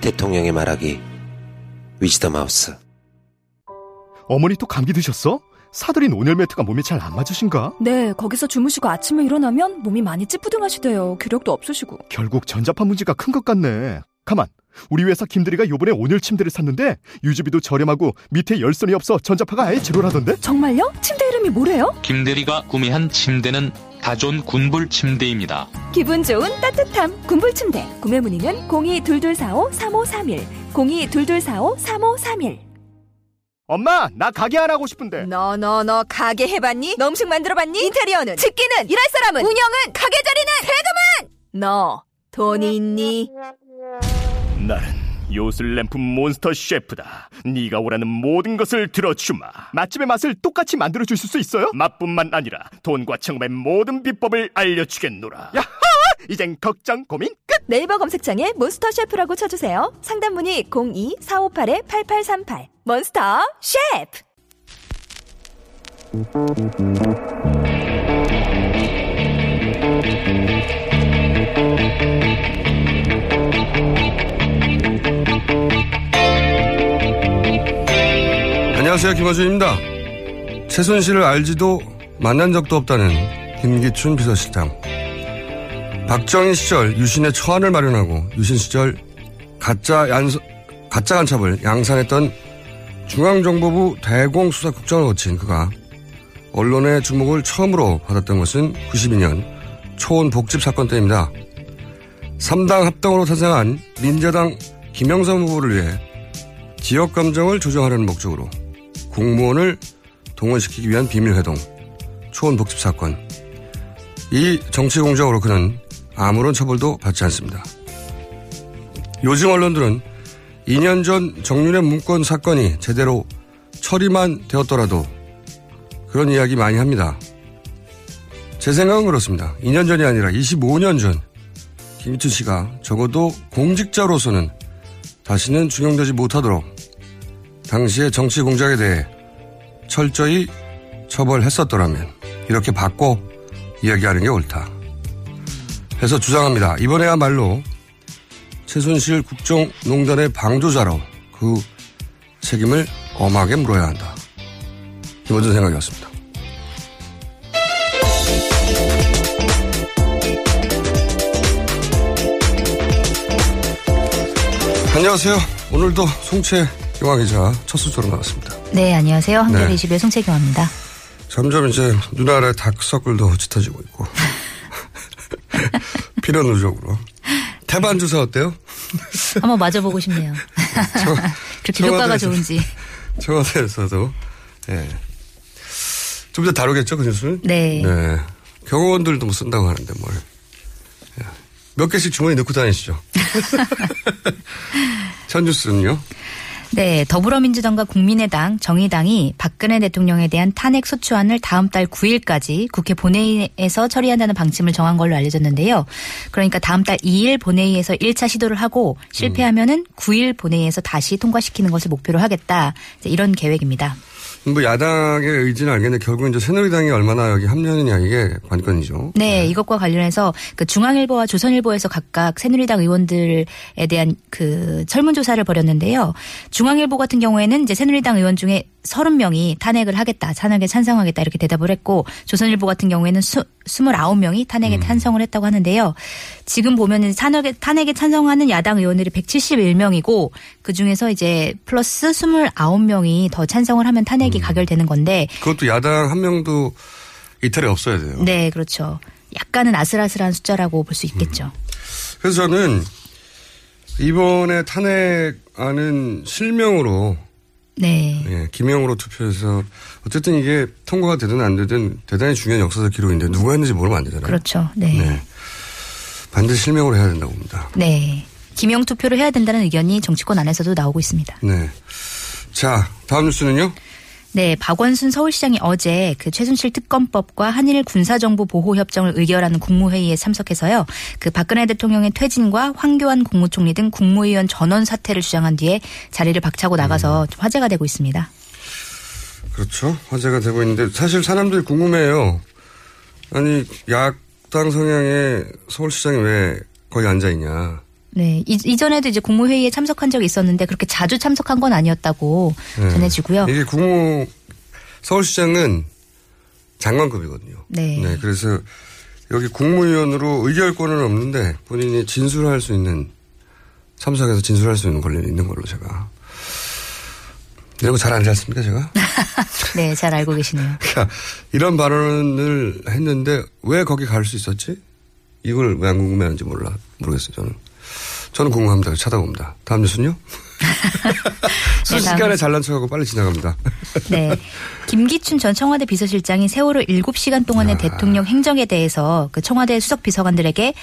대통령의 말하기 위즈덤 하우스. 어머니 또 감기 드셨어? 사들인 온열 매트가 몸에 잘 안 맞으신가? 네, 거기서 주무시고 아침에 일어나면 몸이 많이 찌뿌둥하시대요. 기력도 없으시고. 결국 전자파 문제가 큰 것 같네. 가만. 우리 회사 김대리가 요번에 온열 침대를 샀는데 유지비도 저렴하고 밑에 열선이 없어 전자파가 아예 제로라던데? 정말요? 침대 이름이 뭐래요? 김대리가 구매한 침대는 다존 군불 침대입니다. 기분 좋은 따뜻함 군불 침대. 구매 문의는 0222453531, 0222453531. 엄마, 나 가게 안 하고 싶은데. 너 너 너 가게 해봤니? 너 음식 만들어봤니? 인테리어는 집기는 일할 사람은 운영은 가게 자리는 세금은 너 돈이 있니? 나는 요술램프 몬스터 셰프다. 네가 원하는 모든 것을 들어주마. 맛집의 맛을 똑같이 만들어 주실 수 있어요? 맛뿐만 아니라 돈과 청음의 모든 비법을 알려주겠노라. 야하! 이젠 걱정 고민 끝. 네이버 검색창에 몬스터 셰프라고 쳐주세요. 상담 문의 02-458-8838. 몬스터 셰프! 안녕하세요. 김어준입니다. 최순실을 알지도 만난 적도 없다는 김기춘 비서실장. 박정희 시절 유신의 처안을 마련하고 유신 시절 가짜 얀서, 가짜 간첩을 양산했던 중앙정보부 대공수사국장을 거친 그가 언론의 주목을 처음으로 받았던 것은 92년 초원 복집 사건 때입니다. 3당 합당으로 탄생한 민자당 김영삼 후보를 위해 지역 감정을 조정하려는 목적으로 공무원을 동원시키기 위한 비밀회동, 초원 복집 사건. 이 정치 공작으로 그는 아무런 처벌도 받지 않습니다. 요즘 언론들은 2년 전 정윤의 문건 사건이 제대로 처리만 되었더라도 그런 이야기 많이 합니다. 제 생각은 그렇습니다. 2년 전이 아니라 25년 전 김희춘 씨가 적어도 공직자로서는 다시는 중용되지 못하도록 당시의 정치 공작에 대해 철저히 처벌했었더라면 이렇게 바꿔 이야기하는 게 옳다. 해서 주장합니다. 이번에야말로 최순실 국정농단의 방조자로 그 책임을 엄하게 물어야 한다. 김어준 생각이었습니다. 안녕하세요. 오늘도 송채 영화기자 첫 수조로 나왔습니다. 네, 안녕하세요. 한겨레 네. 20일 송채경입니다. 점점 이제 눈 아래 다크서클도 짙어지고 있고 피로 누적으로 태반 주사 어때요? 한번 맞아보고 싶네요. 그렇게 효과가 좋은지. 청와대에서도 예. 좀더 다루겠죠 그 뉴스는? 네. 네. 경호원들도 못 쓴다고 하는데 뭘. 예. 몇 개씩 주머니 넣고 다니시죠. 첫 뉴스는요? 네, 더불어민주당과 국민의당, 정의당이 박근혜 대통령에 대한 탄핵 소추안을 다음 달 9일까지 국회 본회의에서 처리한다는 방침을 정한 걸로 알려졌는데요. 그러니까 다음 달 2일 본회의에서 1차 시도를 하고 실패하면은 9일 본회의에서 다시 통과시키는 것을 목표로 하겠다. 이런 계획입니다. 뭐 야당의 의지는 알겠는데 결국 이제 새누리당이 얼마나 여기 합류하느냐 이게 관건이죠. 네, 이것과 관련해서 그 중앙일보와 조선일보에서 각각 새누리당 의원들에 대한 그 설문조사를 벌였는데요. 중앙일보 같은 경우에는 이제 새누리당 의원 중에 30명이 탄핵을 하겠다, 탄핵에 찬성하겠다 이렇게 대답을 했고 조선일보 같은 경우에는 수, 29명이 탄핵에 찬성을 했다고 하는데요. 지금 보면은 탄핵에, 탄핵에 찬성하는 야당 의원들이 171명이고 그 중에서 이제 플러스 29명이 더 찬성을 하면 탄핵이 가결되는 건데 그것도 야당 한 명도 이탈이 없어야 돼요. 네, 그렇죠. 약간은 아슬아슬한 숫자라고 볼 수 있겠죠. 그래서 저는 이번에 탄핵안은 실명으로 네. 예, 기명으로 투표해서 어쨌든 이게 통과가 되든 안 되든 대단히 중요한 역사적 기록인데 누가 했는지 모르면 안 되잖아요. 그렇죠. 네. 네. 반드시 실명으로 해야 된다고 봅니다. 네. 기명 투표를 해야 된다는 의견이 정치권 안에서도 나오고 있습니다. 네. 자, 다음 뉴스는요? 네, 박원순 서울시장이 어제 그 최순실 특검법과 한일 군사정보 보호 협정을 의결하는 국무회의에 참석해서요. 그 박근혜 대통령의 퇴진과 황교안 국무총리 등 국무위원 전원 사퇴를 주장한 뒤에 자리를 박차고 나가서 좀 화제가 되고 있습니다. 그렇죠. 화제가 되고 있는데 사실 사람들이 궁금해요. 아니, 야당 성향의 서울시장이 왜 거기 앉아 있냐. 네, 이, 이전에도 이제 국무회의에 참석한 적이 있었는데 그렇게 자주 참석한 건 아니었다고 네. 전해지고요. 이게 국무 서울시장은 장관급이거든요. 네. 그래서 여기 국무위원으로 의결권은 없는데 본인이 진술할 수 있는 참석해서 진술할 수 있는 권리는 있는 걸로 제가 이런 거 잘 알지 않습니까 제가? 네, 잘 알고 계시네요. 그러니까 이런 발언을 했는데 왜 거기 갈 수 있었지? 이걸 왜 안 궁금해하는지 몰라 모르겠어요 저는. 저는 궁금합니다. 찾아봅니다. 다음 뉴스는요? 순식간에 잘난 척하고 빨리 지나갑니다. 네. 김기춘 전 청와대 비서실장이 세월호 7시간 동안의 대통령 행정에 대해서 그 청와대 수석 비서관들에게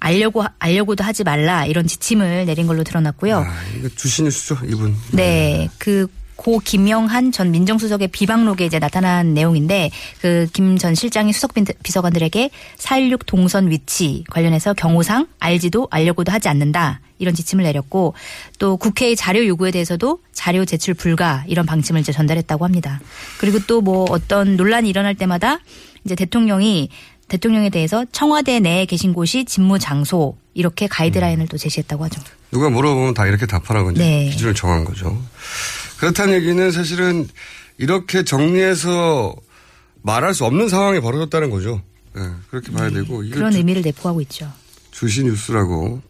알려고 알려고도 하지 말라 이런 지침을 내린 걸로 드러났고요. 아, 이거 주신 뉴스죠, 이분. 네. 그 고 김영한 전 민정수석의 비방록에 이제 나타난 내용인데 그 김 전 실장이 수석 비- 비서관들에게 4.16 동선 위치 관련해서 경호상 알지도 알려고도 하지 않는다 이런 지침을 내렸고 또 국회의 자료 요구에 대해서도 자료 제출 불가 이런 방침을 이제 전달했다고 합니다. 그리고 또 뭐 어떤 논란이 일어날 때마다 이제 대통령이 대통령에 대해서 청와대 내에 계신 곳이 직무 장소 이렇게 가이드라인을 또 제시했다고 하죠. 누가 물어보면 다 이렇게 답하라고 이제 네. 기준을 정한 거죠. 그렇다는 얘기는 사실은 이렇게 정리해서 말할 수 없는 상황이 벌어졌다는 거죠. 네, 그렇게 봐야 되고 이게 그런 의미를 내포하고 있죠. 주시 뉴스라고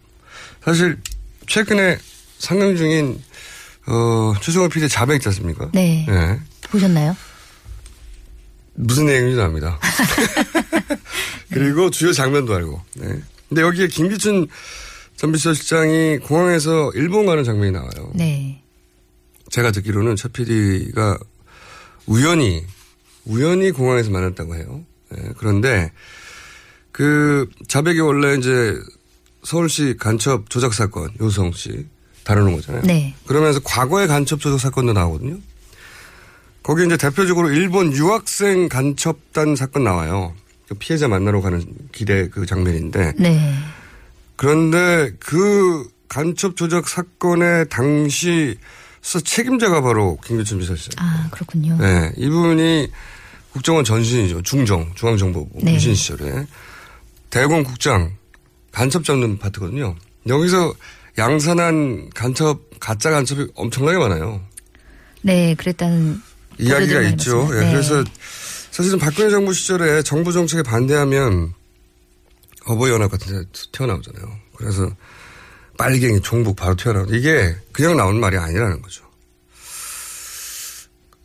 사실 최근에 상영 중인 어, 최성호 PD 자백 있지 않습니까? 네. 네. 보셨나요? 무슨 내용인지 압니다. 그리고 주요 장면도 알고. 네. 근데 여기에 김기춘 전 비서실장이 공항에서 일본 가는 장면이 나와요. 네. 제가 듣기로는 최 PD가 우연히 우연히 공항에서 만났다고 해요. 네, 그런데 그 자백이 원래 이제 서울시 간첩 조작 사건 요성 씨 다루는 거잖아요. 네. 그러면서 과거의 간첩 조작 사건도 나오거든요. 거기 이제 대표적으로 일본 유학생 간첩단 사건 나와요. 그 피해자 만나러 가는 길의 그 장면인데 네. 그런데 그 간첩 조작 사건의 당시 수사 책임자가 바로 김규춘 비서실장. 아, 그렇군요. 네, 이분이 국정원 전신이죠. 중정, 중앙정보부 네. 유신 시절에 대공 국장 간첩 잡는 파트거든요. 여기서 양산한 간첩 가짜 간첩이 엄청나게 많아요. 네, 그랬다는 이야기가 있죠. 예, 네. 그래서 사실은 박근혜 정부 시절에 정부 정책에 반대하면 어버이 연합 같은 데 튀어나오잖아요. 그래서 빨갱이 종북 바로 튀어나오는데 이게 그냥 나오는 말이 아니라는 거죠.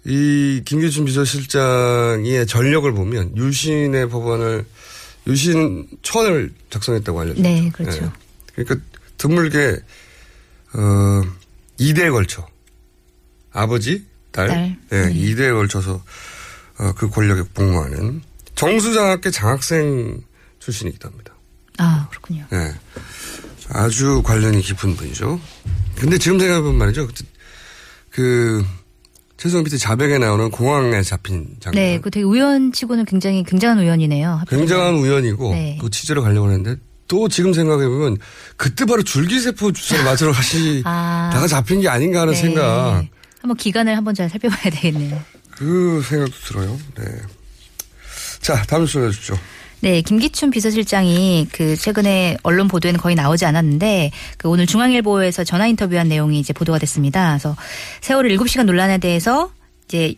이 김규춘 비서실장의 전력을 보면 유신의 법안을 유신 초안을 작성했다고 알려져 네, 그렇죠. 그러니까 드물게 어 2대에 걸쳐 아버지 딸, 딸. 예, 네. 2대에 걸쳐서 어, 그 권력에 복무하는 정수장학회 장학생 출신이기도 합니다. 아, 그렇군요. 예. 아주 관련이 깊은 분이죠. 근데 지금 생각해보면 말이죠. 그, 그 최성 밑에 자백에 나오는 공항에 잡힌 장면. 네, 그 되게 우연치고는 굉장히 굉장한 우연이네요. 굉장한 우연이고 네. 그 취재를 가려고 했는데 또 지금 생각해보면 그때 바로 줄기세포 주사를 맞으러 가시다가 아. 잡힌 게 아닌가 하는 네. 생각 한번 기간을 한번 잘 살펴봐야 되겠네요. 그 생각도 들어요. 네. 자 다음 소리 해주십시오. 네, 김기춘 비서실장이 그 최근에 언론 보도에는 거의 나오지 않았는데 그 오늘 중앙일보에서 전화 인터뷰한 내용이 이제 보도가 됐습니다. 그래서 세월호 7시간 논란에 대해서 이제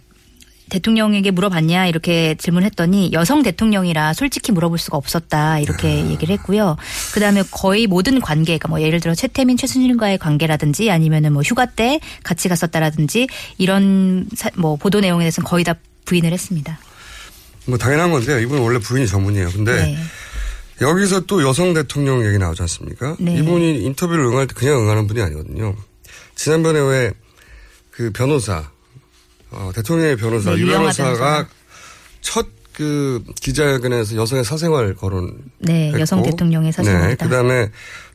대통령에게 물어봤냐 이렇게 질문했더니 여성 대통령이라 솔직히 물어볼 수가 없었다 이렇게 얘기를 했고요. 그다음에 거의 모든 관계가 뭐 예를 들어 최태민 최순실과의 관계라든지 아니면은 뭐 휴가 때 같이 갔었다라든지 이런 사- 뭐 보도 내용에 대해서는 거의 다 부인을 했습니다. 뭐 당연한 건데 이분은 원래 부인이 전문이에요. 근데 네. 여기서 또 여성 대통령 얘기 나오지 않습니까? 네. 이분이 인터뷰를 응할 때 그냥 응하는 분이 아니거든요. 지난번에 왜 그 변호사, 어, 대통령의 변호사, 네, 유 변호사가 첫 그 기자회견에서 여성의 사생활 거론. 네, 여성 했고, 대통령의 사생활이다. 네, 그 다음에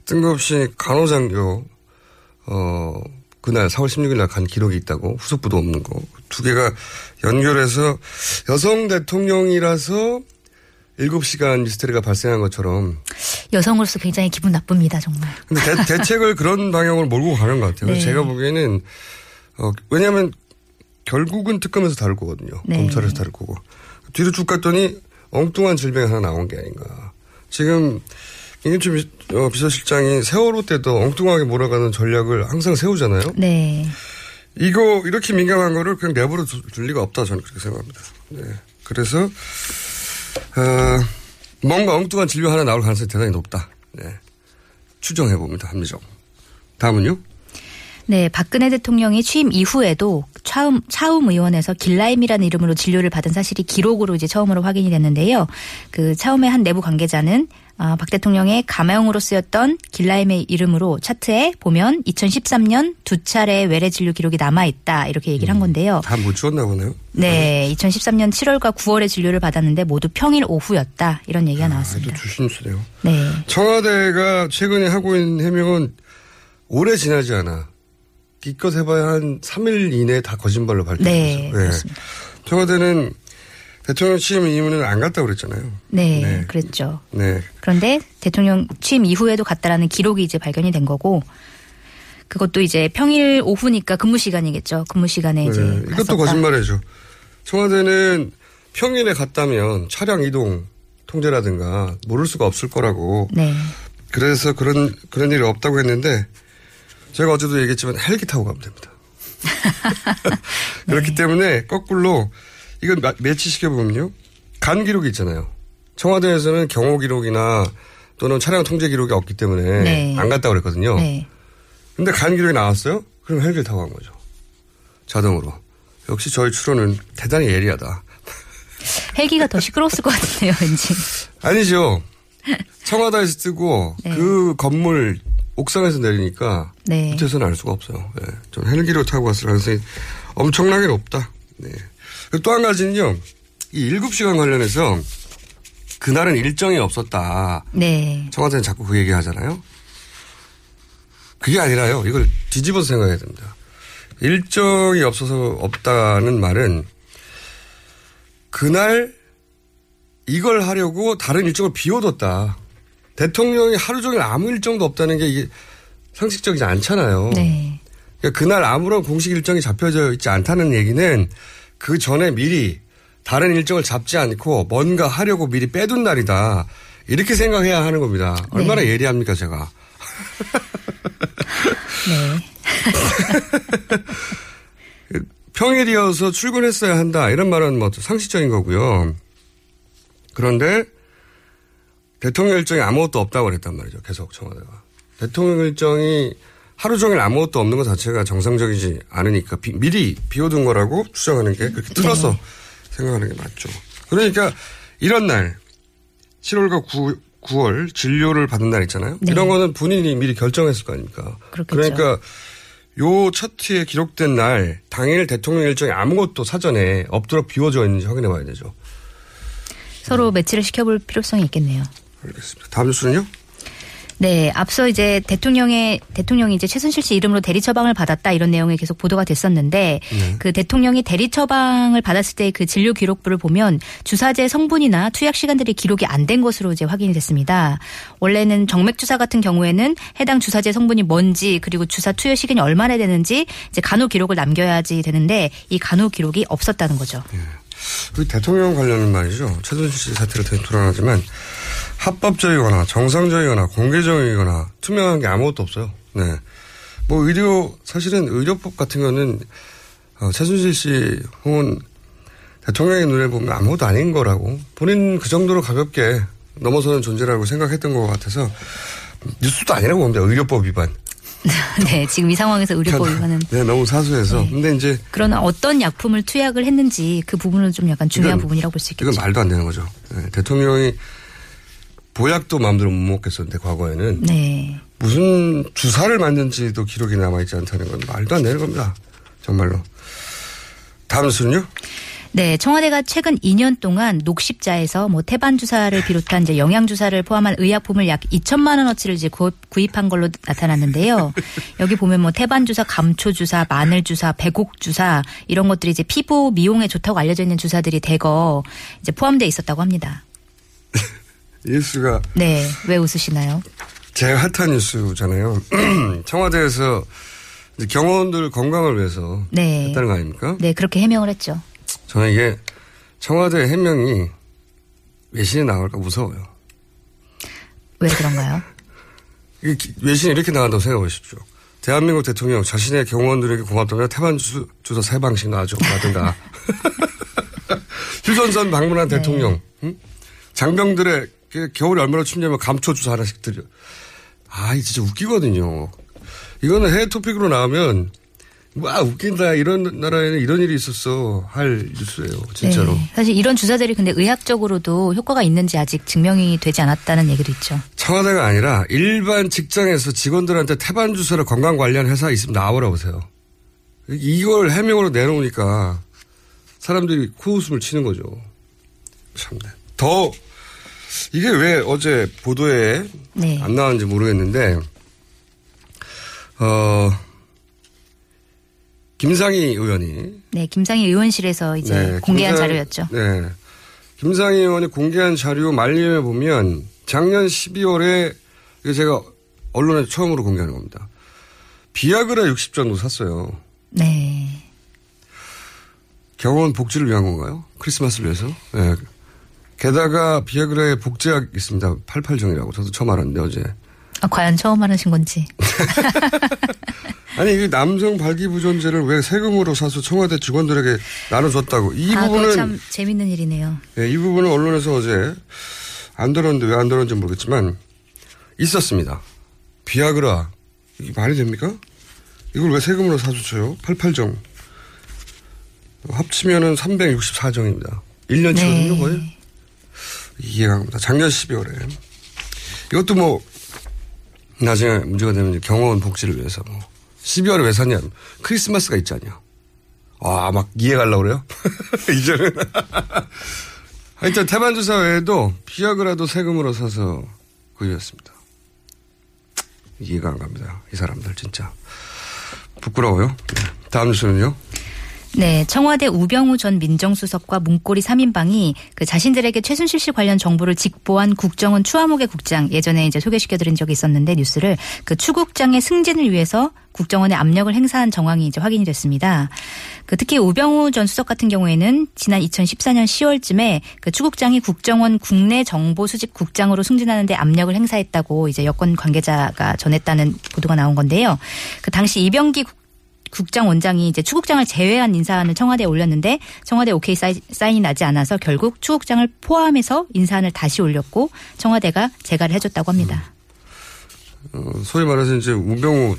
뜬금없이 간호장교, 어, 그날 4월 16일 날 간 기록이 있다고 후속부도 없는 거. 두 개가 연결해서 여성 대통령이라서 7시간 미스테리가 발생한 것처럼 여성으로서 굉장히 기분 나쁩니다 정말. 근데 대, 책을 그런 방향으로 몰고 가는 것 같아요. 네. 제가 보기에는 어, 왜냐하면 결국은 특검에서 다룰 거거든요. 네. 검찰에서 다룰 거고 뒤로 쭉 갔더니 엉뚱한 질병이 하나 나온 게 아닌가. 지금 비- 어, 비서실장이 세월호 때도 엉뚱하게 몰아가는 전략을 항상 세우잖아요. 네. 이거 이렇게 민감한 거를 그냥 내버려 둘, 둘 리가 없다 저는 그렇게 생각합니다. 네. 그래서 어, 뭔가 엉뚱한 질병 하나 나올 가능성이 대단히 높다. 네. 추정해 봅니다. 합리적. 다음은요? 네, 박근혜 대통령이 취임 이후에도 차움, 차움 의원에서 길라임이라는 이름으로 진료를 받은 사실이 기록으로 이제 처음으로 확인이 됐는데요. 그 차움의 한 내부 관계자는 아, 박 대통령의 가명으로 쓰였던 길라임의 이름으로 차트에 보면 2013년 두 차례 외래 진료 기록이 남아 있다 이렇게 얘기를 한 건데요. 다못 지웠나 보네요. 네, 2013년 7월과 9월에 진료를 받았는데 모두 평일 오후였다 이런 얘기가 나왔습니다. 또 주신수네요. 네, 청와대가 최근에 하고 있는 해명은 오래 지나지 않아. 기껏 해봐야 한 3일 이내에 다 거짓말로 밝혀졌죠. 네, 그렇습니다. 청와대는 대통령 취임 이후는 안 갔다고 그랬잖아요. 네, 네. 그랬죠. 네. 그런데 대통령 취임 이후에도 갔다라는 기록이 이제 발견이 된 거고 그것도 이제 평일 오후니까 근무 시간이겠죠. 근무 시간에 이제 네, 이것도 갔었다. 거짓말이죠. 청와대는 평일에 갔다면 차량 이동 통제라든가 모를 수가 없을 거라고. 네. 그래서 그런 그런 일이 없다고 했는데 제가 어제도 얘기했지만 헬기 타고 가면 됩니다. 그렇기 네. 때문에 거꾸로 이걸 마- 매치시켜 보면요. 간 기록이 있잖아요. 청와대에서는 경호 기록이나 또는 차량 통제 기록이 없기 때문에 네. 안 갔다고 그랬거든요. 네. 근데 간 기록이 나왔어요? 그럼 헬기를 타고 간 거죠. 자동으로. 역시 저희 추론은 대단히 예리하다. 헬기가 더 시끄러웠을 것 같은데요, 왠지. 아니죠. 청와대에서 뜨고 네. 그 건물 옥상에서 내리니까 네. 밑에서는 알 수가 없어요. 네. 좀 헬기로 타고 갔을 가능성이 엄청나게 높다. 네. 또 한 가지는요. 이 7시간 관련해서 그날은 일정이 없었다. 네. 청와대는 자꾸 그 얘기 하잖아요. 그게 아니라요. 이걸 뒤집어서 생각해야 됩니다. 일정이 없어서 없다는 말은 그날 이걸 하려고 다른 일정을 비워뒀다. 대통령이 하루 종일 아무 일정도 없다는 게 이게 상식적이지 않잖아요. 네. 그러니까 그날 아무런 공식 일정이 잡혀져 있지 않다는 얘기는 그 전에 미리 다른 일정을 잡지 않고 뭔가 하려고 미리 빼둔 날이다. 이렇게 생각해야 하는 겁니다. 얼마나 네. 예리합니까, 제가. 네. 평일이어서 출근했어야 한다. 이런 말은 뭐 상식적인 거고요. 그런데 대통령 일정이 아무것도 없다고 그랬단 말이죠. 계속 청와대가. 대통령 일정이 하루 종일 아무것도 없는 것 자체가 정상적이지 않으니까 비- 미리 비워둔 거라고 추정하는 게 그렇게 틀어서 네. 생각하는 게 맞죠. 그러니까 이런 날 7월과 9, 9월 진료를 받는 날 있잖아요. 네. 이런 거는 본인이 미리 결정했을 거 아닙니까. 그렇겠죠. 그러니까 요 차트에 기록된 날 당일 대통령 일정이 아무것도 사전에 없도록 비워져 있는지 확인해 봐야 되죠. 서로 매치를 시켜볼 필요성이 있겠네요. 알겠습니다. 다음 뉴스는요? 네, 앞서 이제 대통령의 대통령이 이제 최순실 씨 이름으로 대리 처방을 받았다 이런 내용이 계속 보도가 됐었는데 네. 그 대통령이 대리 처방을 받았을 때 그 진료 기록부를 보면 주사제 성분이나 투약 시간들이 기록이 안 된 것으로 이제 확인이 됐습니다. 원래는 정맥 주사 같은 경우에는 해당 주사제 성분이 뭔지 그리고 주사 투여 시간이 얼마나 되는지 이제 간호 기록을 남겨야지 되는데 이 간호 기록이 없었다는 거죠. 우리 대통령 관련은 말이죠. 최순실 씨 사태로 되게 불안하지만 합법적이거나 정상적이거나 공개적이거나 투명한 게 아무것도 없어요. 네. 뭐 의료 사실은 의료법 같은 거는 어, 최순실 씨 혹은 대통령의 눈에 보면 아무것도 아닌 거라고 본인 그 정도로 가볍게 넘어서는 존재라고 생각했던 것 같아서 뉴스도 아니라고 봅니다. 의료법 위반. 네, 지금 이 상황에서 의료법 위반은 네, 너무 사소해서. 근데 이제 그러나 어떤 약품을 투약을 했는지 그 부분은 좀 약간 중요한 이건- 부분이라고 볼 수 있겠죠. 이건 말도 안 되는 거죠. 네, 대통령이 보약도 마음대로 못 먹겠었는데 과거에는 네. 무슨 주사를 맞는지도 기록이 남아있지 않다는 건 말도 안 되는 겁니다. 정말로. 다음 순요? 네, 청와대가 최근 2년 동안 녹십자에서 뭐 태반 주사를 비롯한 이제 영양 주사를 포함한 의약품을 약 2천만 원어치를 이제 구- 구입한 걸로 나타났는데요. 여기 보면 뭐 태반 주사, 감초 주사, 마늘 주사, 배곡 주사 이런 것들이 이제 피부 미용에 좋다고 알려져 있는 주사들이 대거 이제 포함되어 있었다고 합니다. 뉴스가 네, 왜 웃으시나요? 제가 핫한 뉴스잖아요. 청와대에서 경호원들 건강을 위해서 네. 했다는 거 아닙니까? 네, 그렇게 해명을 했죠. 저는 이게 청와대 해명이 외신에 나갈까 무서워요. 왜 그런가요? 외신이 이렇게 나간다고 생각해 보십시오. 대한민국 대통령 자신의 경호원들에게 고맙다며 태반 주, 주사 세 방씩 놔줬다든가. 휴전선 방문한 네. 대통령. 응? 장병들의 그 겨울에 얼마나 춥냐면 감초 주사 하나씩 드려. 아, 이 진짜 웃기거든요. 이거는 해외 토픽으로 나오면 와 웃긴다 이런 나라에는 이런 일이 있었어 할 뉴스예요 진짜로. 네, 사실 이런 주사들이 근데 의학적으로도 효과가 있는지 아직 증명이 되지 않았다는 얘기도 있죠. 청와대가 아니라 일반 직장에서 직원들한테 태반 주사를 건강 관련 회사 있으면 나오라 보세요. 이걸 해명으로 내놓으니까 사람들이 코웃음을 치는 거죠. 참네. 더 이게 왜 어제 보도에 네. 안 나왔는지 모르겠는데 어 김상희 의원이 네, 김상희 의원실에서 이제 네, 공개한 김상- 자료였죠. 네. 김상희 의원이 공개한 자료 말림에 보면 작년 12월에 이게 제가 언론에 처음으로 공개하는 겁니다. 비아그라 60정도 샀어요. 네. 경호원 복지를 위한 건가요? 크리스마스를 위해서? 네. 게다가 비아그라에 복제약 있습니다. 88정이라고. 저도 처음 알았는데 어제. 아, 과연 처음 하신 건지. 아니 이게 남성 발기부전제를 왜 세금으로 사서 청와대 직원들에게 나눠줬다고. 이 아, 부분은 참 재밌는 일이네요. 네, 이 부분은 언론에서 어제 안 들었는데 왜 안 들었는지 모르겠지만 있었습니다. 비아그라 이게 말이 됩니까? 이걸 왜 세금으로 사주쳐요? 88정 합치면은 364정입니다. 1년치거든요 네. 거의. 이해가 갑니다. 작년 12월에 이것도 뭐 나중에 문제가 되면 경호원 복지를 위해서 뭐 12월에 왜 샀냐 크리스마스가 있잖아요. 아, 막 이해 가려고 그래요? 이제는. 하여튼 태반주사 외에도 비아그라도 세금으로 사서 구입했습니다. 이해가 안 갑니다. 이 사람들 진짜. 부끄러워요. 네. 다음 뉴스는요? 네, 청와대 우병우 전 민정수석과 문고리 3인방이 그 자신들에게 최순실 씨 관련 정보를 직보한 국정원 추하목의 국장 예전에 이제 소개시켜드린 적이 있었는데 뉴스를 그 추국장의 승진을 위해서 국정원에 압력을 행사한 정황이 이제 확인이 됐습니다. 그 특히 우병우 전 수석 같은 경우에는 지난 2014년 10월쯤에 그 추국장이 국정원 국내 정보 수집 국장으로 승진하는데 압력을 행사했다고 이제 여권 관계자가 전했다는 보도가 나온 건데요. 그 당시 이병기 국- 국장 원장이 이제 추국장을 제외한 인사안을 청와대에 올렸는데 청와대 오케이 사인이 나지 않아서 결국 추국장을 포함해서 인사안을 다시 올렸고 청와대가 재가를 해줬다고 합니다. 어, 소위 말해서 이제 우병우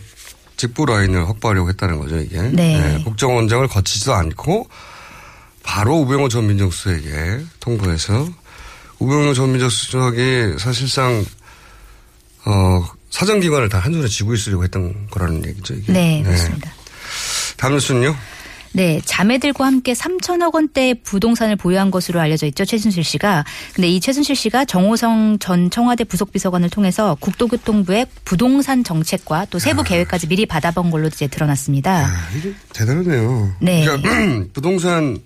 직보 라인을 확보하려고 했다는 거죠, 이게. 네. 국정원장을 거치지도 않고 바로 우병우 전 민정수석에게 통보해서 우병우 전 민정수석이 사실상 어, 사정기관을 다 한 손에 쥐고 있으려고 했던 거라는 얘기죠, 이게. 네, 맞습니다. 다음 뉴스는요? 네, 자매들과 함께 3천억 원대의 부동산을 보유한 것으로 알려져 있죠, 최순실 씨가. 근데 이 최순실 씨가 정호성 전 청와대 부속비서관을 통해서 국토교통부의 부동산 정책과 또 세부 계획까지 미리 받아본 걸로 이제 드러났습니다. 아, 이게 대단하네요. 네. 그러니까 부동산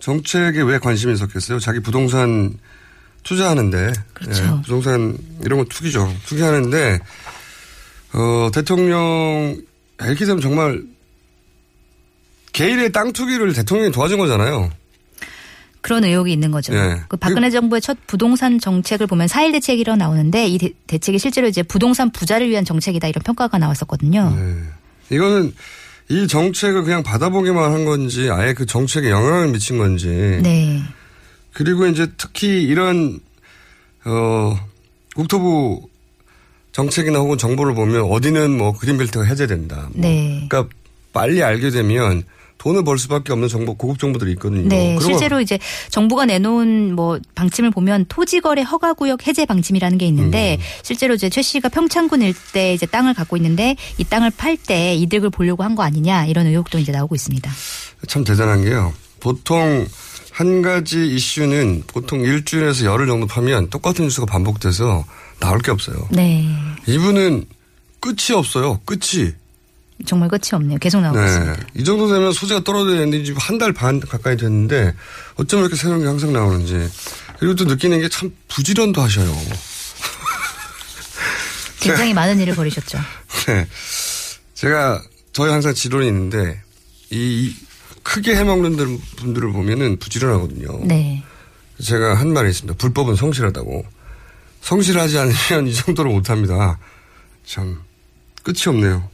정책에 왜 관심이 있었겠어요? 자기 부동산 투자하는데. 그렇죠. 예, 부동산 이런 거 투기죠. 투기하는데 어, 대통령 이렇게 되면 정말 개인의 땅 투기를 대통령이 도와준 거잖아요. 그런 의혹이 있는 거죠. 네. 그 박근혜 정부의 첫 부동산 정책을 보면 4일 대책이라 나오는데 이 대, 책이 실제로 이제 부동산 부자를 위한 정책이다 이런 평가가 나왔었거든요. 네. 이거는 이 정책을 그냥 받아보기만 한 건지 아예 그 정책에 영향을 미친 건지 네. 그리고 이제 특히 이런 어 국토부 정책이나 혹은 정보를 보면 어디는 뭐 그린벨트가 해제된다. 뭐. 네. 그러니까 빨리 알게 되면 돈을 벌 수밖에 없는 정보 고급 정보들이 있거든요. 네, 실제로 이제 정부가 내놓은 뭐 방침을 보면 토지 거래 허가 구역 해제 방침이라는 게 있는데 음. 실제로 이제 최 씨가 평창군 일대 이제 땅을 갖고 있는데 이 땅을 팔 때 이득을 보려고 한 거 아니냐 이런 의혹도 이제 나오고 있습니다. 참 대단한 게요. 보통 한 가지 이슈는 보통 일주일에서 열흘 정도 파면 똑같은 뉴스가 반복돼서 나올 게 없어요. 네, 이분은 끝이 없어요. 끝이. 정말 끝이 없네요. 계속 나오고 네. 있습니다. 이 정도 되면 소재가 떨어져야 되는데 지금 한 달 반 가까이 됐는데 어쩜 이렇게 새로운 게 항상 나오는지. 그리고 또 느끼는 게 참 부지런도 하셔요. 굉장히 많은 일을 벌이셨죠. 네. 제가 저희 항상 지론이 있는데 이, 이 크게 해먹는 들- 분들을 보면은 부지런하거든요. 네, 제가 한 말이 있습니다. 불법은 성실하다고. 성실하지 않으면 이 정도로 못합니다. 참 끝이 없네요.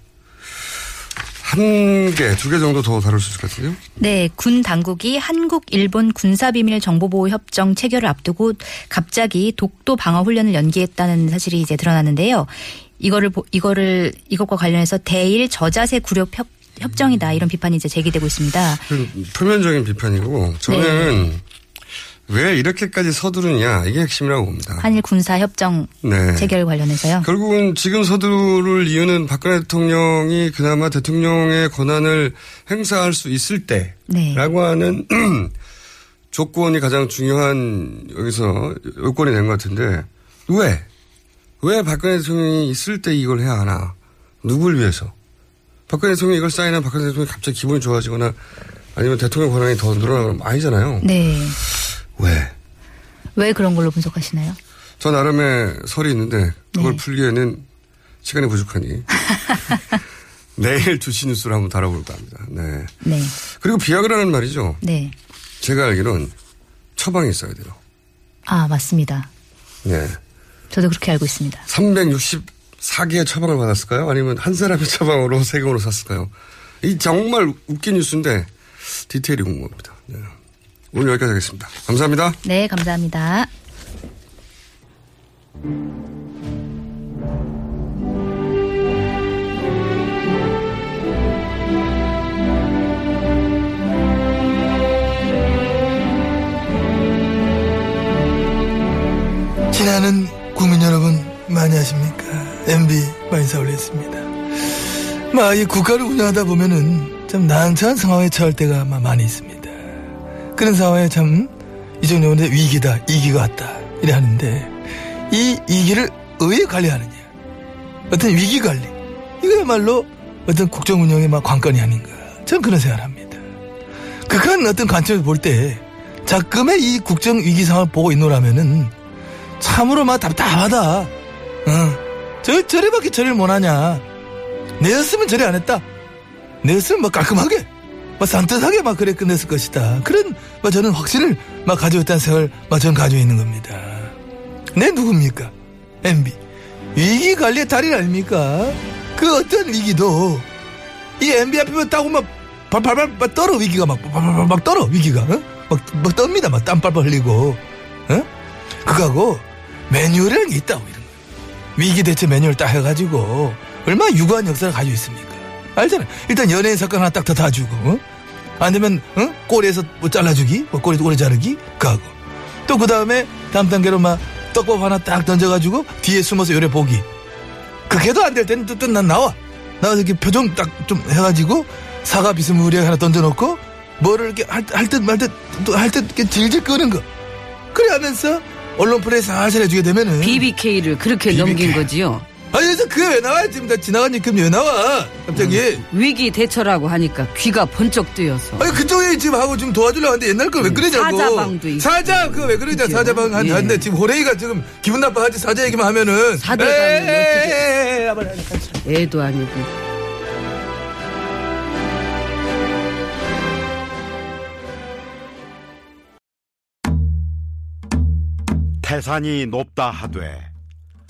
한 개, 두 개 정도 더 다룰 수 있을 것 같은데요? 네, 군 당국이 한국 일본 군사비밀 정보보호 협정 체결을 앞두고 갑자기 독도 방어 훈련을 연기했다는 사실이 이제 드러났는데요. 이거를 보- 이거를 이것과 관련해서 대일 저자세 구력 협, 협정이다 이런 비판이 이제 제기되고 있습니다. 그 표면적인 비판이고 저는 왜 이렇게까지 서두르냐 이게 핵심이라고 봅니다. 한일 군사 협정 네. 체결 관련해서요. 결국은 지금 서두를 이유는 박근혜 대통령이 그나마 대통령의 권한을 행사할 수 있을 네. 때라고 하는 조건이 가장 중요한 여기서 요건이 된 것 같은데 왜? 왜 박근혜 대통령이 있을 때 이걸 해야 하나? 누굴 위해서? 박근혜 대통령이 이걸 사인하면 박근혜 대통령이 갑자기 기분이 좋아지거나 아니면 대통령 권한이 더 늘어나거나 아니잖아요. 네. 왜? 왜 그런 걸로 분석하시나요? 저 나름의 설이 있는데 그걸 네. 풀기에는 시간이 부족하니 내일 두시 뉴스를 한번 다뤄볼까 합니다. 네. 네. 그리고 비아그라는 말이죠. 네. 제가 알기로는 처방이 있어야 돼요. 아, 맞습니다. 네. 저도 그렇게 알고 있습니다. 364개의 처방을 받았을까요? 아니면 한 사람의 처방으로 세금으로 샀을까요? 이 정말 웃긴 뉴스인데 디테일이 궁금합니다. 네. 오늘 여기까지 하겠습니다. 감사합니다. 네, 감사합니다. 지나는 국민 여러분 많이 하십니까? MB 만사 올렸습니다. 막 이 국가를 운영하다 보면은 참 난처한 상황에 처할 때가 막 많이 있습니다. 그런 상황에 참 의원의 위기다, 이기가 왔다 이래 하는데 이 위기를 어떻게 관리하느냐? 어떤 위기 관리 이거야말로 어떤 국정 운영의 막 관건이 아닌가? 전 그런 생각을 합니다. 극한 어떤 관점에서 볼때 자금의 이 국정 위기 상황을 보고 있노라면은 참으로 막 답답하다. 어. 저, 저래밖에 처리를 못하냐. 내였으면 저래 안 했다. 내였으면 막 깔끔하게, 막 산뜻하게 막 그래 끝냈을 것이다. 그런, 막 저는 확신을 막 가지고 있다는 생각을 막 저는 가지고 있는 겁니다. 내 누굽니까? MB. 위기 관리의 달인 아닙니까? 그 어떤 위기도 이 MB 앞에만 따고 막 발발발 막 떨어 위기가 막, 막, 막, 막 떨어 위기가 어? 막, 막 떱니다 막땀 빨빨 흘리고 어? 그거하고 매뉴얼이라는 게 있다고 이런 거 위기 대처 매뉴얼 딱 해가지고 얼마나 유구한 역사를 가지고 있습니까 알잖아 일단 연예인 사건 하나 딱더 다주고 어? 안 되면 어? 꼬리에서 뭐 잘라주기 뭐 꼬리 꼬리 자르기 그하고 또 그 다음에 다음 단계로 막 떡밥 하나 딱 던져가지고 뒤에 숨어서 요래 보기 그게도 안 될 때는 또, 또난 나와 나와서 이렇게 표정 딱 좀 해가지고 사과 비스무리하게 하나 던져놓고 뭐를 이렇게 할 듯 말듯또할듯 이렇게 질질 끄는 거 그래 하면서 언론 플레이 살살 해주게 되면은 BBK를 그렇게 BBK. 넘긴 거지요. 아니 그래서 그게 왜 나와? 지금 다 지나간 지금 왜 나와? 갑자기. 위기 대처라고 하니까 귀가 번쩍 뜨여서. 아니 그쪽에 지금 하고 지금 도와주려고 하는데 옛날 거왜 그러냐고. 사자방도 있고. 사자 그거 왜 그러냐 사자방 한- 예. 하는데 지금 호레이가 지금 기분 나빠하지 사자 얘기만 하면은. 에이, 어떻게 애도 아니고. 태산이 높다 하되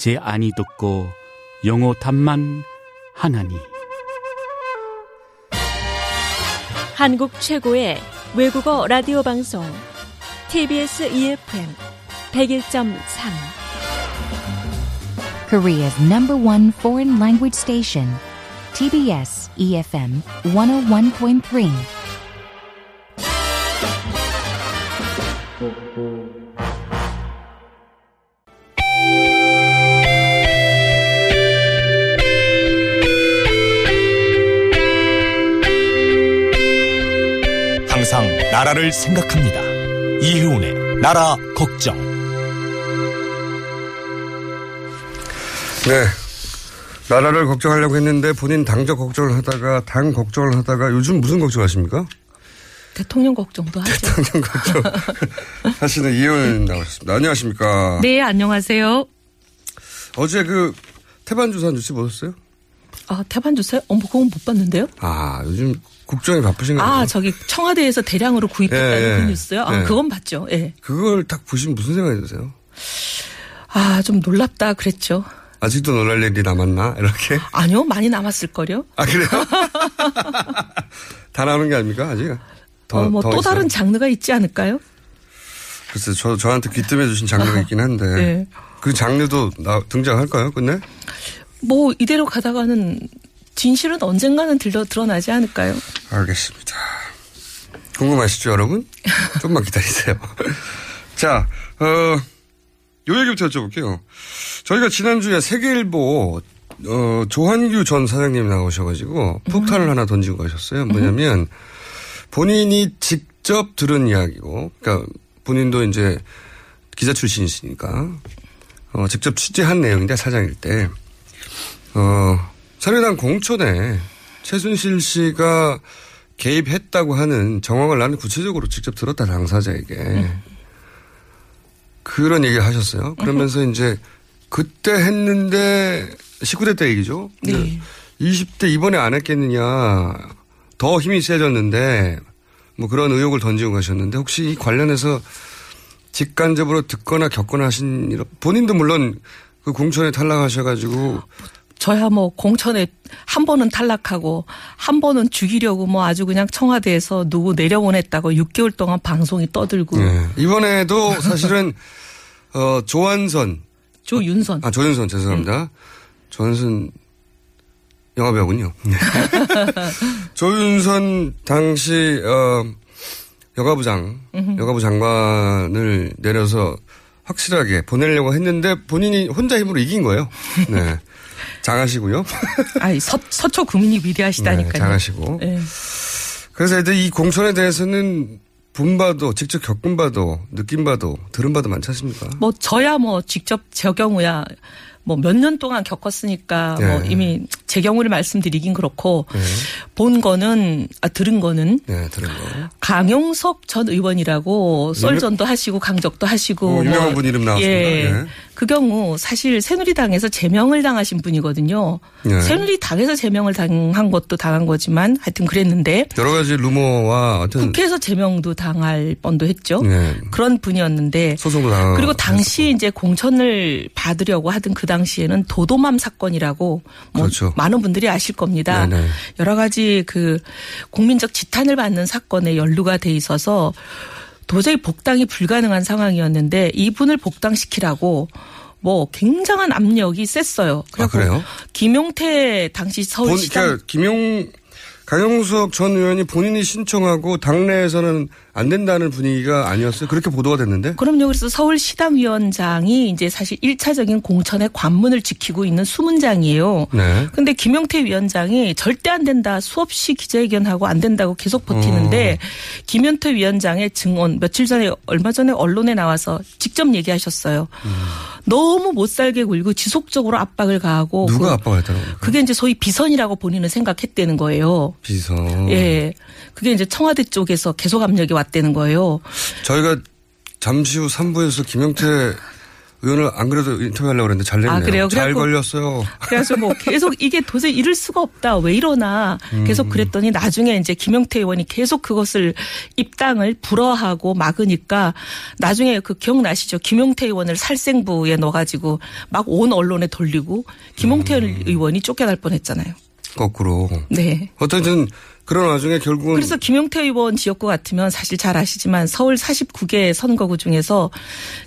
제 안이 듣고 영어 탐만 하나니. 한국 최고의 외국어 라디오 방송 TBS EFM 101.3 Korea's number one foreign language station, TBS EFM 101.3. 나라를 생각합니다. 이효운의 나라 걱정. 네. 나라를 걱정하려고 했는데 본인 당적 걱정을 하다가 당 걱정을 하다가 요즘 무슨 걱정하십니까? 대통령 걱정도 하죠. 대통령 걱정 하시는 이혜원 나오셨습니다. 안녕하십니까? 네, 안녕하세요. 어제 그 태반 주사 뉴스 보셨어요? 아, 태반 주사요? 어머, 그건 못 봤는데요? 아, 요즘 국정이 바쁘신가요? 아, 저기 청와대에서 대량으로 구입했다는 예, 예. 그 뉴스요? 아, 예. 그건 봤죠. 예. 그걸 딱 보시면 무슨 생각이 드세요? 아, 좀 놀랍다 그랬죠. 아직도 놀랄 일이 남았나? 이렇게? 아니요, 많이 남았을걸요? 아, 그래요? 다 나오는 게 아닙니까? 아직? 더, 어, 뭐더또 있어요? 다른 장르가 있지 않을까요? 글쎄, 저, 저한테 귀뜸해 주신 장르가 있긴 한데. 네. 그 장르도 나, 등장할까요, 끝내? 뭐 이대로 가다가는 진실은 언젠가는 들려 드러나지 않을까요? 알겠습니다. 궁금하시죠, 여러분? 좀만 기다리세요. 자, 어, 요 얘기부터 여쭤볼게요. 저희가 지난주에 세계일보, 어, 조한규 전 사장님 나오셔가지고 폭탄을 하나 던지고 가셨어요. 뭐냐면 본인이 직접 들은 이야기고, 그러니까 본인도 이제 기자 출신이시니까, 어, 직접 취재한 내용인데 사장일 때, 어, 사례당 공천에 최순실 씨가 개입했다고 하는 정황을 나는 구체적으로 직접 들었다 당사자에게 그런 얘기를 하셨어요. 그러면서 이제 그때 했는데 19대 때 얘기죠. 네. 20대 이번에 안 했겠느냐. 더 힘이 세졌는데 뭐 그런 의혹을 던지고 가셨는데 혹시 이 관련해서 직간접으로 듣거나 겪거나 하신 본인도 물론 그 공천에 탈락하셔가지고 저야 뭐 공천에 한 번은 탈락하고 한 번은 죽이려고 뭐 아주 그냥 청와대에서 누구 내려보냈다고 6개월 동안 방송이 떠들고 예. 이번에도 사실은 어 조한선 조윤선 아 조윤선 죄송합니다. 조윤선 영화 배우군요. 네. 조윤선 당시 어 여가부장. 여가부 장관을 내려서 확실하게 보내려고 했는데 본인이 혼자 힘으로 이긴 거예요. 네. 장하시고요. 아니 서, 서초 국민이 위대하시다니까요. 네, 잘하시고. 예. 그래서 애들 이 공천에 대해서는 본 바도 직접 겪은 바도 느낀 바도 들은 바도 많지 않습니까? 뭐 저야 뭐 직접 제 경우야 뭐 몇 년 동안 겪었으니까 뭐 네. 이미 제 경우를 말씀드리긴 그렇고 네. 본 거는 아 들은 거는 네, 들은 거. 강용석 전 의원이라고 썰전도 하시고 강적도 하시고 어, 유명한 뭐 분 이름 나왔습니다. 예. 네. 그 경우 사실 새누리당에서 제명을 당하신 분이거든요. 네. 새누리당에서 제명을 당한 것도 당한 거지만 하여튼 그랬는데 여러 가지 루머와 하여튼 국회에서 제명도 당할 뻔도 했죠. 네. 그런 분이었는데 소송도 당 그리고 당시 이제 공천을 받으려고 하던 그 당시에는 도도맘 사건이라고 뭐 그렇죠. 많은 분들이 아실 겁니다. 네네. 여러 가지 그 국민적 지탄을 받는 사건에 연루가 돼 있어서 도저히 복당이 불가능한 상황이었는데 이분을 복당시키라고 뭐 굉장한 압력이 셌어요. 아, 그래요? 김용태 당시 본, 서울시장 그러니까 김용 강용석 전 의원이 본인이 신청하고 당내에서는 안 된다는 분위기가 아니었어요. 그렇게 보도가 됐는데. 그럼요. 그래서 서울 시당위원장이 이제 사실 1차적인 공천의 관문을 지키고 있는 수문장이에요. 네. 근데 김용태 위원장이 절대 안 된다. 수없이 기자회견하고 안 된다고 계속 버티는데 어. 김용태 위원장의 증언 며칠 전에 얼마 전에 언론에 나와서 직접 얘기하셨어요. 너무 못 살게 굴고 지속적으로 압박을 가하고 누가 그- 압박했다는 겁니까? 그게 이제 소위 비선이라고 본인은 생각했다는 거예요. 비선. 예. 그게 이제 청와대 쪽에서 계속 압력이 왔다는 거예요. 저희가 잠시 후 3부에서 김영태 의원을 안 그래도 인터뷰하려고 그랬는데 잘 됐네요. 아, 그래요? 잘 걸렸어요. 그래서 뭐 계속 이게 도저히 이럴 수가 없다. 왜 이러나 계속 음. 그랬더니 나중에 이제 김영태 의원이 계속 그것을 입당을 불허하고 막으니까 나중에 그 기억나시죠? 김영태 의원을 살생부에 넣어가지고 막 온 언론에 돌리고 김영태 음. 의원이 쫓겨날 뻔했잖아요. 거꾸로. 네. 어쨌든 그런 와중에 결국은 그래서 김용태 의원 지역구 같으면 사실 잘 아시지만 서울 49개 선거구 중에서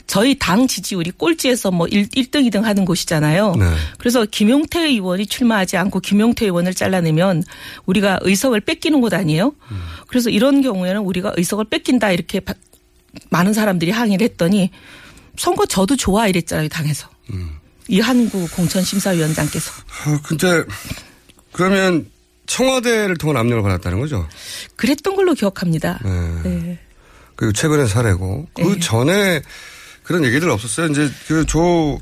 저희 당 지지율이 꼴찌에서 뭐 1, 1등, 2등 하는 곳이잖아요. 네. 그래서 김용태 의원이 출마하지 않고 김용태 의원을 잘라내면 우리가 의석을 뺏기는 곳 아니에요? 그래서 이런 경우에는 우리가 의석을 뺏긴다 이렇게 바- 많은 사람들이 항의를 했더니 선거 저도 좋아 이랬잖아요, 당에서. 이한구 공천심사위원장께서. 어, 근데 그러면 청와대를 통한 압력을 받았다는 거죠. 그랬던 걸로 기억합니다. 네. 네. 그리고 최근의 사례고 그 전에 그런 얘기들 없었어요. 이제 그조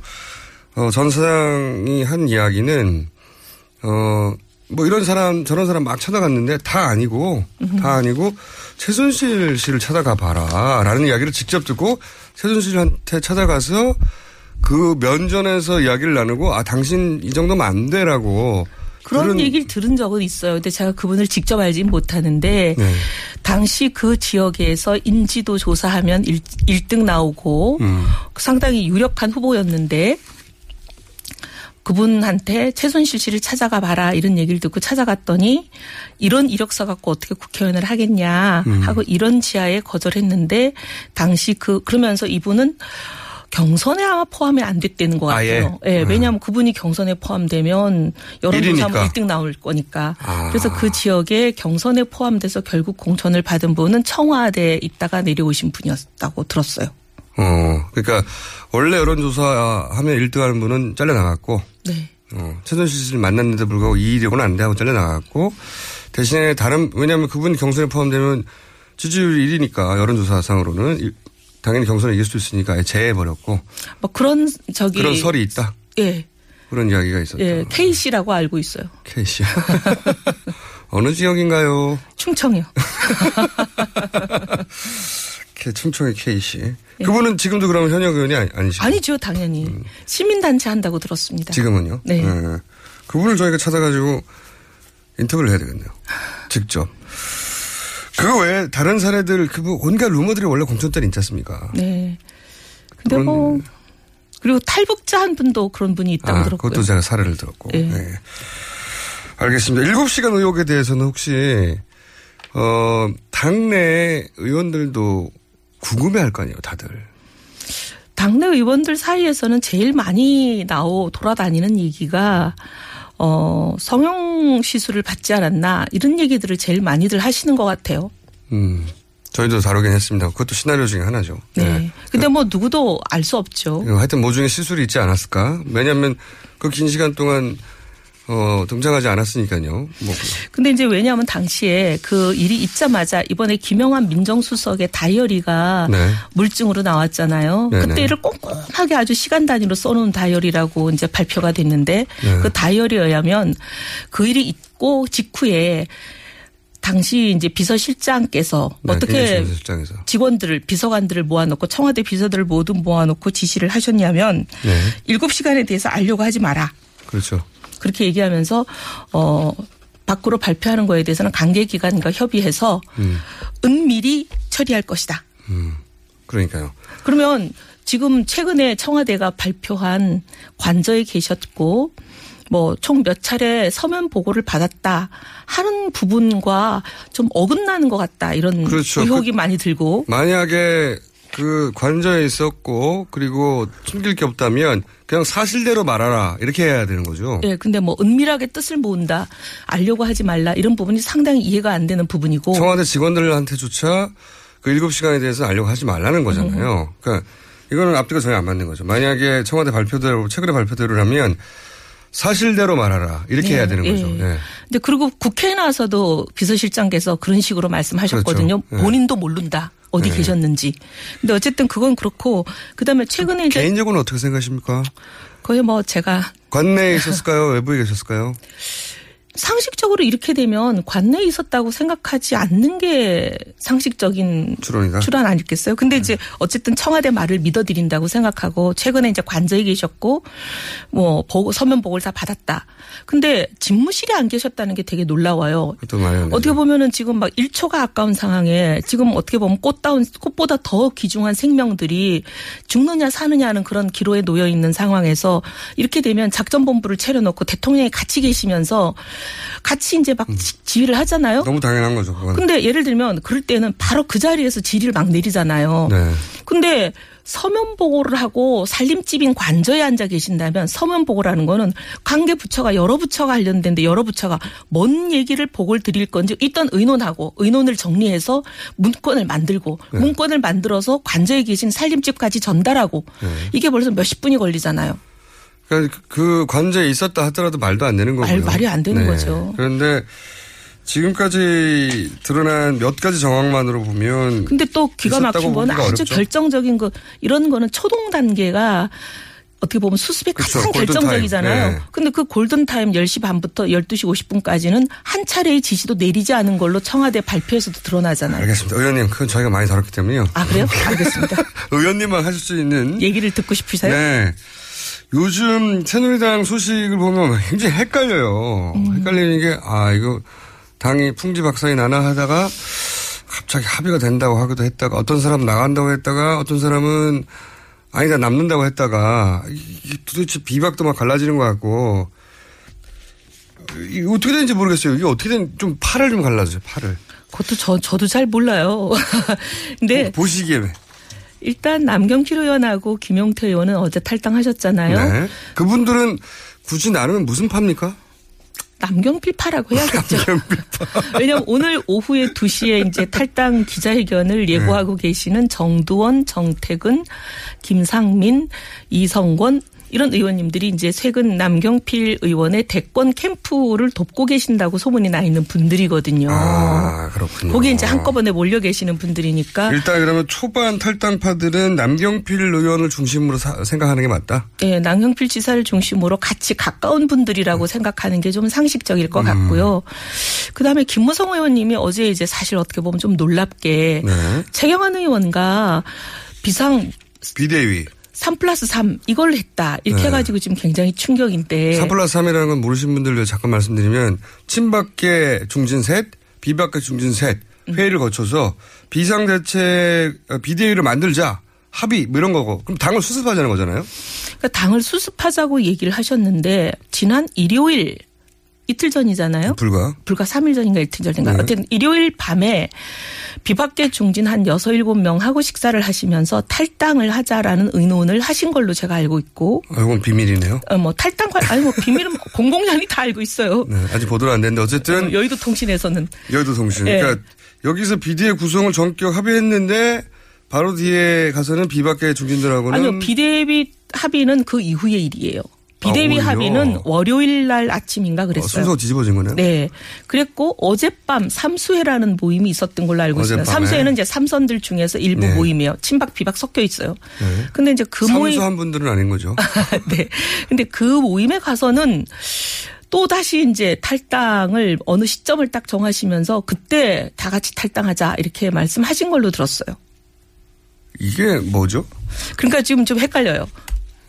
어, 전 사장이 한 이야기는 어 뭐 이런 사람 저런 사람 막 찾아갔는데 다 아니고 다 아니고 최순실 씨를 찾아가 봐라라는 이야기를 직접 듣고 최순실한테 찾아가서 그 면전에서 이야기를 나누고 아 당신 이 정도면 안 돼라고 그런 얘기를 들은 적은 있어요. 근데 제가 그분을 직접 알진 못하는데 네. 당시 그 지역에서 인지도 조사하면 1, 1등 나오고 음. 상당히 유력한 후보였는데 그분한테 최순실 씨를 찾아가 봐라 이런 얘기를 듣고 찾아갔더니 이런 이력서 갖고 어떻게 국회의원을 하겠냐 음. 하고 이런 지하에 거절했는데 당시 그 그러면서 이분은 경선에 아마 포함이 안 됐다는 것 같아요. 아 예? 예, 왜냐하면 그분이 경선에 포함되면 여론조사하면 일이니까. 1등 나올 거니까. 아. 그래서 그 지역에 경선에 포함돼서 결국 공천을 받은 분은 청와대에 있다가 내려오신 분이었다고 들었어요. 어 그러니까 원래 여론조사 하면 1등 하는 분은 잘려나갔고 네. 어, 최순실 씨를 만났는데 불구하고 이 이력은 안돼 하고 잘려나갔고 대신에 다른 왜냐하면 그분 경선에 포함되면 지지율이 1위니까 여론조사상으로는 일- 당연히 경선에 이길 수 있으니까 제해버렸고 뭐 그런 저기 그런 설이 있다 예. 그런 이야기가 있었다. 예, K 씨라고 알고 있어요. K씨 어느 지역인가요? 충청이요. 충청의 K씨 그분은 지금도 그러면 현역 의원이 아니, 아니시죠? 아니죠, 당연히. 시민단체 한다고 들었습니다. 지금은요? 네. 예. 그분을 저희가 찾아가지고 인터뷰를 해야 되겠네요. 직접. 그거 외에 다른 사례들, 그 뭐 온갖 루머들이 원래 공천 때는 있지 않습니까? 네. 근데 뭐 그리고 탈북자 한 분도 그런 분이 있다고 아, 들었고요. 그것도 제가 사례를 들었고. 예. 네. 알겠습니다. 7시간 의혹에 대해서는 혹시, 어, 당내 의원들도 궁금해 할 거 아니에요, 다들. 당내 의원들 사이에서는 제일 많이 나오 돌아다니는 얘기가 어 성형 시술을 받지 않았나 이런 얘기들을 제일 많이들 하시는 것 같아요. 음. 저희도 다루긴 했습니다. 그것도 시나리오 중에 하나죠. 네. 근데 뭐 누구도 알 수 없죠. 어, 하여튼 뭐 중에 시술이 있지 않았을까? 왜냐하면 그 긴 시간 동안 어, 등장하지 않았으니까요. 뭐 근데 이제 왜냐하면 당시에 그 일이 있자마자 이번에 김영환 민정수석의 다이어리가 네. 물증으로 나왔잖아요. 네네. 그때를 꼼꼼하게 아주 시간 단위로 써놓은 다이어리라고 이제 발표가 됐는데 네. 그 다이어리에 의하면 그 일이 있고 직후에 당시 이제 비서실장께서 네, 어떻게. 직원들을 비서관들을 모아놓고 청와대 비서들을 모두 모아놓고 지시를 하셨냐면 네. 일곱 시간에 대해서 알려고 하지 마라. 그렇죠. 그렇게 얘기하면서 어 밖으로 발표하는 거에 대해서는 관계 기관과 협의해서 음. 은밀히 처리할 것이다. 그러니까요. 그러면 지금 최근에 청와대가 발표한 관저에 계셨고 뭐 총 몇 차례 서면 보고를 받았다 하는 부분과 좀 어긋나는 것 같다 이런 그렇죠. 의혹이 많이 들고 만약에 그 관저에 있었고 그리고 숨길 게 없다면 그냥 사실대로 말하라 이렇게 해야 되는 거죠. 예, 근데 뭐 은밀하게 뜻을 모은다, 알려고 하지 말라 이런 부분이 상당히 이해가 안 되는 부분이고. 청와대 직원들한테조차 그 7시간에 대해서 알려고 하지 말라는 음. 거잖아요. 그러니까 이거는 앞뒤가 전혀 안 맞는 거죠. 만약에 청와대 발표대로 최근에 발표대로라면 사실대로 말하라 이렇게 네, 해야 되는 예. 거죠. 네. 근데 그리고 국회에 나와서도 비서실장께서 그런 식으로 말씀하셨거든요. 그렇죠. 예. 본인도 모른다. 어디 네. 계셨는지. 근데 어쨌든 그건 그렇고 그다음에 최근에 이제 개인적으로 어떻게 생각하십니까? 거의 뭐 제가 관내에 있었을까요? 외부에 계셨을까요? 상식적으로 이렇게 되면 관내에 있었다고 생각하지 않는 게 상식적인 추론이다. 출안 아니겠어요? 근데 이제 어쨌든 청와대 말을 믿어드린다고 생각하고 최근에 이제 관저에 계셨고 뭐 보고 서면 보고를 다 받았다. 근데 집무실에 안 계셨다는 게 되게 놀라워요. 어떻게 보면은 지금 막 1초가 아까운 상황에 지금 어떻게 보면 꽃다운 꽃보다 더 귀중한 생명들이 죽느냐 사느냐는 그런 기로에 놓여 있는 상황에서 이렇게 되면 작전본부를 차려놓고 대통령이 같이 계시면서 같이 이제 막 지- 지휘를 하잖아요. 너무 당연한 거죠. 그건. 근데 예를 들면 그럴 때는 바로 그 자리에서 지휘를 막 내리잖아요. 네. 근데 서면 보고를 하고 살림집인 관저에 앉아 계신다면 서면 보고라는 거는 관계 부처가 여러 부처가 관련된데 여러 부처가 뭔 얘기를 보고를 드릴 건지 일단 의논하고 의논을 정리해서 문건을 만들고 네. 문건을 만들어서 관저에 계신 살림집까지 전달하고 네. 이게 벌써 몇십 분이 걸리잖아요. 그러니까 그 관제에 있었다 하더라도 말도 안 되는 거고요. 네. 말- 말이 안 되는 거죠. 그런데 지금까지 드러난 몇 가지 정황만으로 보면 근데 또 기가 막힌 건 아주 어렵죠. 결정적인 거 이런 거는 초동 단계가 어떻게 보면 수습에 그렇죠. 가장. 결정적이잖아요. 네. 근데 그 골든타임 10시 반부터 12시 50분까지는 한 차례의 지시도 내리지 않은 걸로 청와대 발표에서도 드러나잖아요. 알겠습니다. 의원님, 그건 저희가 많이 다뤘기 때문에요. 아, 그래요? 알겠습니다. 의원님만 하실 수 있는 얘기를 듣고 싶으세요? 네. 요즘 새누리당 소식을 보면 굉장히 헷갈려요. 음. 헷갈리는 게, 아, 이거 당이 풍지박산이 나나 하다가 갑자기 합의가 된다고 하기도 했다가 어떤 사람은 나간다고 했다가 어떤 사람은 아니다 남는다고 했다가 도대체 비박도 막 갈라지는 것 같고 이게 어떻게 되는지 모르겠어요. 이게 어떻게 된, 좀 팔을 좀 갈라져요, 팔을. 그것도 저, 저도 잘 몰라요. 근데 보시기에. 일단 남경필 의원하고 김용태 의원은 어제 탈당하셨잖아요. 네. 그분들은 굳이 나누면 무슨 파입니까? 남경필 파라고 해야겠죠. 왜냐면 오늘 오후에 2시에 이제 탈당 기자회견을 예고하고 계시는 정두원, 정태근, 김상민, 이성권 이런 의원님들이 이제 최근 남경필 의원의 대권 캠프를 돕고 계신다고 소문이 나 있는 분들이거든요. 아, 그렇군요. 거기에 이제 한꺼번에 몰려 계시는 분들이니까 일단 그러면 초반 탈당파들은 남경필 의원을 중심으로 사- 생각하는 게 맞다. 예, 남경필 지사를 중심으로 같이 가까운 분들이라고 생각하는 게 좀 상식적일 것 음. 같고요. 그 다음에 김무성 의원님이 어제 이제 사실 어떻게 보면 좀 놀랍게 네. 최경환 의원과 비상 비대위. 3 플러스 3 이걸 했다. 이렇게 네. 해가지고 지금 굉장히 충격인데. 3 플러스 3이라는 건 모르신 분들 위해 잠깐 말씀드리면 친박계 중진 셋, 비박계 중진 셋 음. 회의를 거쳐서 비상대책 어, 비대위를 만들자 합의 뭐 이런 거고 그럼 당을 수습하자는 거잖아요. 그러니까 당을 수습하자고 얘기를 하셨는데 지난 일요일 이틀 전이잖아요. 불과. 불과 3일 전인가 이틀 전인가. 네. 어쨌든 일요일 밤에 비박계 중진 한 6, 7명 하고 식사를 하시면서 탈당을 하자라는 의논을 하신 걸로 제가 알고 있고 아, 이건 비밀이네요. 어, 뭐 탈당 관 아니 뭐 비밀은 공공연히 다 알고 있어요. 네, 아직 보도는 안 됐는데 어쨌든 어, 여의도 통신에서는 여의도 통신. 네. 그러니까 여기서 비대위 구성을 전격 합의했는데 바로 뒤에 가서는 비박계 중진들하고는 아니요 비대위 합의는 그 이후의 일이에요. 비대위 아? 합의는 월요일 날 아침인가 어, 그랬어요. 순서가 뒤집어진 거네요. 네. 그랬고 어젯밤 삼수회라는 모임이 있었던 걸로 알고 있습니다. 삼수회는 이제 삼선들 중에서 일부 네. 모임이에요. 친박 비박 섞여 있어요. 네. 근데 이제 그 모임 사무소한 분들은 아닌 거죠. 네. 근데 그 모임에 가서는 또 다시 이제 탈당을 어느 시점을 딱 정하시면서 그때 다 같이 탈당하자 이렇게 말씀하신 걸로 들었어요. 이게 뭐죠? 그러니까 지금 좀 헷갈려요.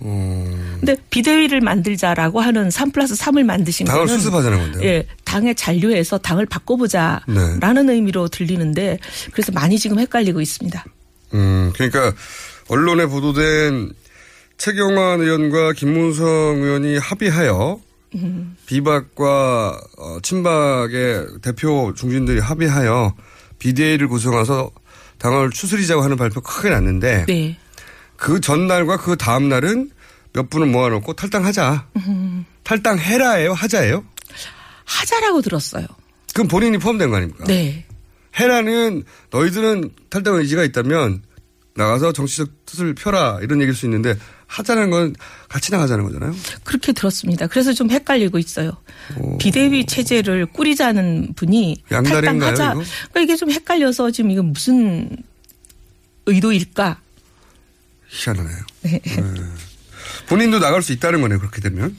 어, 근데 비대위를 만들자라고 하는 3 플러스 3을 만드신 당을 거는 수습하자는 건데요. 예, 당에 잔류해서 당을 바꿔보자라는 네. 의미로 들리는데 그래서 많이 지금 헷갈리고 있습니다. 음, 그러니까 언론에 보도된 최경환 의원과 김문성 의원이 합의하여 음. 비박과 어, 친박의 대표 중진들이 합의하여 비대위를 구성해서 당을 추스리자고 하는 발표 크게 났는데 네. 그 전날과 그 다음 날은 몇 분을 모아놓고 탈당하자. 음, 탈당해라예요? 하자예요? 하자라고 들었어요. 그럼 본인이 포함된 거 아닙니까? 네. 해라는 너희들은 탈당 의지가 있다면 나가서 정치적 뜻을 펴라 이런 얘기일 수 있는데 하자는 건 같이 나가자는 거잖아요. 그렇게 들었습니다. 그래서 좀 헷갈리고 있어요. 비대위 체제를 꾸리자는 분이 양다리인가요, 탈당하자. 이거? 그러니까 이게 좀 헷갈려서 지금 이거 무슨 의도일까? 희한하네요. 네. 본인도 나갈 수 있다는 거네요. 그렇게 되면.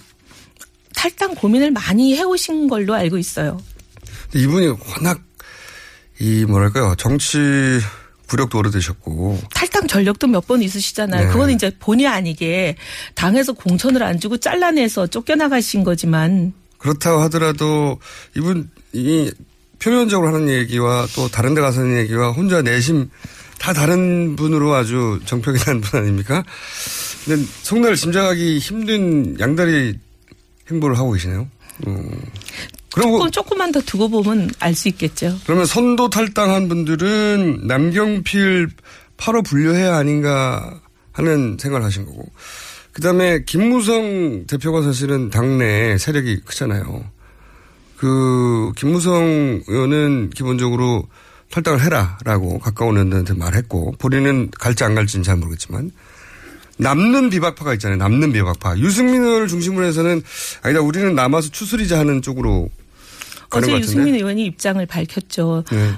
탈당 고민을 많이 해오신 걸로 알고 있어요. 이분이 워낙 이 뭐랄까요 정치 구력도 오래되셨고 탈당 전력도 몇 번 있으시잖아요. 네. 그거는 이제 본의 아니게 당에서 공천을 안 주고 잘라내서 쫓겨나가신 거지만 그렇다고 하더라도 이분 이 표면적으로 하는 얘기와 또 다른 데 가서 하는 얘기와 혼자 내심 다 다른 분으로 아주 정평이 난 분 아닙니까? 근데 속내를 짐작하기 힘든 양다리 행보를 하고 계시네요. 음. 그리고 조금 조금만 더 두고 보면 알 수 있겠죠. 그러면 선도 탈당한 분들은 남경필 8호 분류해야 아닌가 하는 생각을 하신 거고. 그 다음에 김무성 대표가 사실은 당내 세력이 크잖아요. 그, 김무성 의원은 기본적으로 탈당을 해라라고 가까운 의원들한테 말했고, 본인은 갈지 안 갈지는 잘 모르겠지만, 남는 비박파가 있잖아요. 남는 비박파. 유승민 의원을 중심으로 해서는, 아니다, 우리는 남아서 추스리자 하는 쪽으로 어제. 유승민 의원이 입장을 밝혔죠. 네.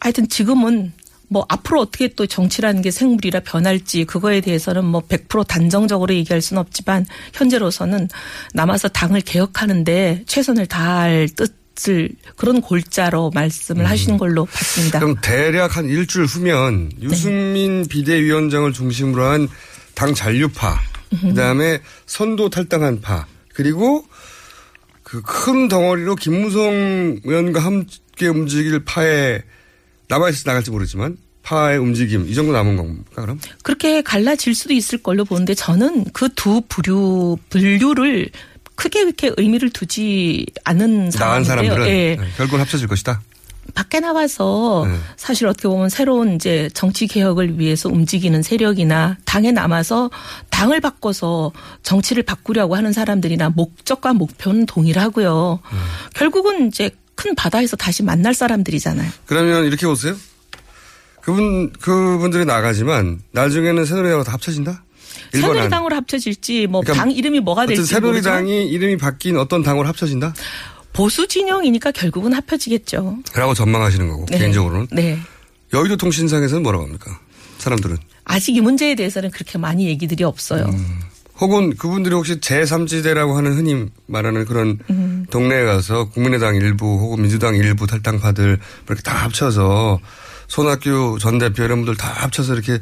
하여튼 지금은 뭐 앞으로 어떻게 또 정치라는 게 생물이라 변할지 그거에 대해서는 뭐 100% 단정적으로 얘기할 수는 없지만 현재로서는 남아서 당을 개혁하는데 최선을 다할 뜻 을 그런 골자로 말씀을 하시는 걸로 봤습니다. 음. 그럼 대략 한 일주일 후면 유승민 비대위원장을 중심으로 한 당 잔류파, 그 다음에 선도 탈당한 파, 그리고 그 큰 덩어리로 김무성 의원과 함께 움직일 파에 남아있을지 나갈지 모르지만 파의 움직임 이 정도 남은 겁니까 그럼? 그렇게 갈라질 수도 있을 걸로 보는데 저는 그 두 부류 분류를 크게 이렇게 의미를 두지 않은 나간. 사람들은 예. 네, 결국은 합쳐질 것이다. 밖에 나와서 네. 사실 어떻게 보면 새로운 이제 정치 개혁을 위해서 움직이는 세력이나 당에 남아서 당을 바꿔서 정치를 바꾸려고 하는 사람들이나 목적과 목표는 동일하고요. 음. 결국은 이제 큰 바다에서 다시 만날 사람들이잖아요. 그러면 이렇게 보세요. 그분 그분들이 나가지만 나중에는 새누리당과 다 합쳐진다. 새누리당으로 합쳐질지 뭐당 그러니까 이름이 뭐가 될지 새누리당이 이름이 바뀐 어떤 당으로 합쳐진다. 보수 진영이니까 결국은 합쳐지겠죠. 라고 전망하시는 거고 네. 개인적으로는 네. 여의도 통신상에서는 뭐라고 합니까? 사람들은 아직 이 문제에 대해서는 그렇게 많이 얘기들이 없어요. 음. 혹은 그분들이 혹시 제3지대라고 하는 흔히 말하는 그런 음. 동네에 가서 국민의당 일부 혹은 민주당 일부 탈당파들 이렇게 다 합쳐서 손학규 전 대표 이런 분들 다 합쳐서 이렇게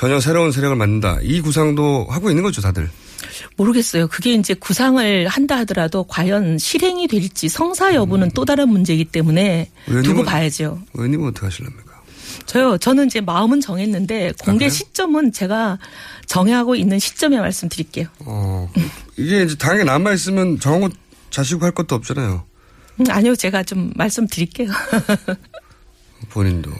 전혀 새로운 세력을 만든다. 이 구상도 하고 있는 거죠, 다들. 모르겠어요. 그게 이제 구상을 한다 하더라도 과연 실행이 될지 성사 여부는 또 다른 문제이기 때문에 두고 의원님은- 봐야죠. 의원님은 어떻게 하실랍니까? 저요, 저는 이제 마음은 정했는데 공개 그래요? 시점은 제가 정하고 있는 시점에 말씀드릴게요. 어, 이게 이제 당에 남아 있으면 정한 거 자시고 할 것도 없잖아요. 음, 아니요, 제가 좀 말씀드릴게요. 본인도.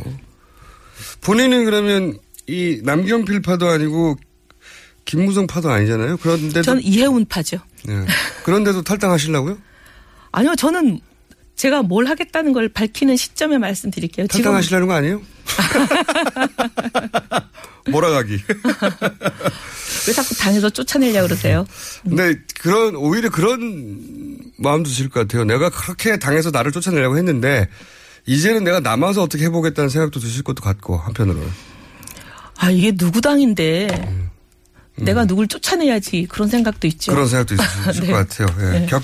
본인은 그러면 이 남경필 파도 아니고 김무성 파도 아니잖아요. 그런데도. 저는 이해운 파죠. 네. 그런데도 탈당하시려고요? 아니요, 저는 제가 뭘 하겠다는 걸 밝히는 시점에 말씀드릴게요. 탈당하시려는 거 아니에요? 몰아가기. 왜 자꾸 당에서 쫓아내려고 그러세요? 근데 그런, 오히려 그런 마음도 드실 것 같아요. 내가 그렇게 당에서 나를 쫓아내려고 했는데, 이제는 내가 남아서 어떻게 해보겠다는 생각도 드실 것도 같고, 한편으로는. 아, 이게 누구 당인데 내가 누굴 쫓아내야지 그런 생각도 있죠. 음. 그런 생각도 있으실 네. 것 같아요. 예. 네. 겪,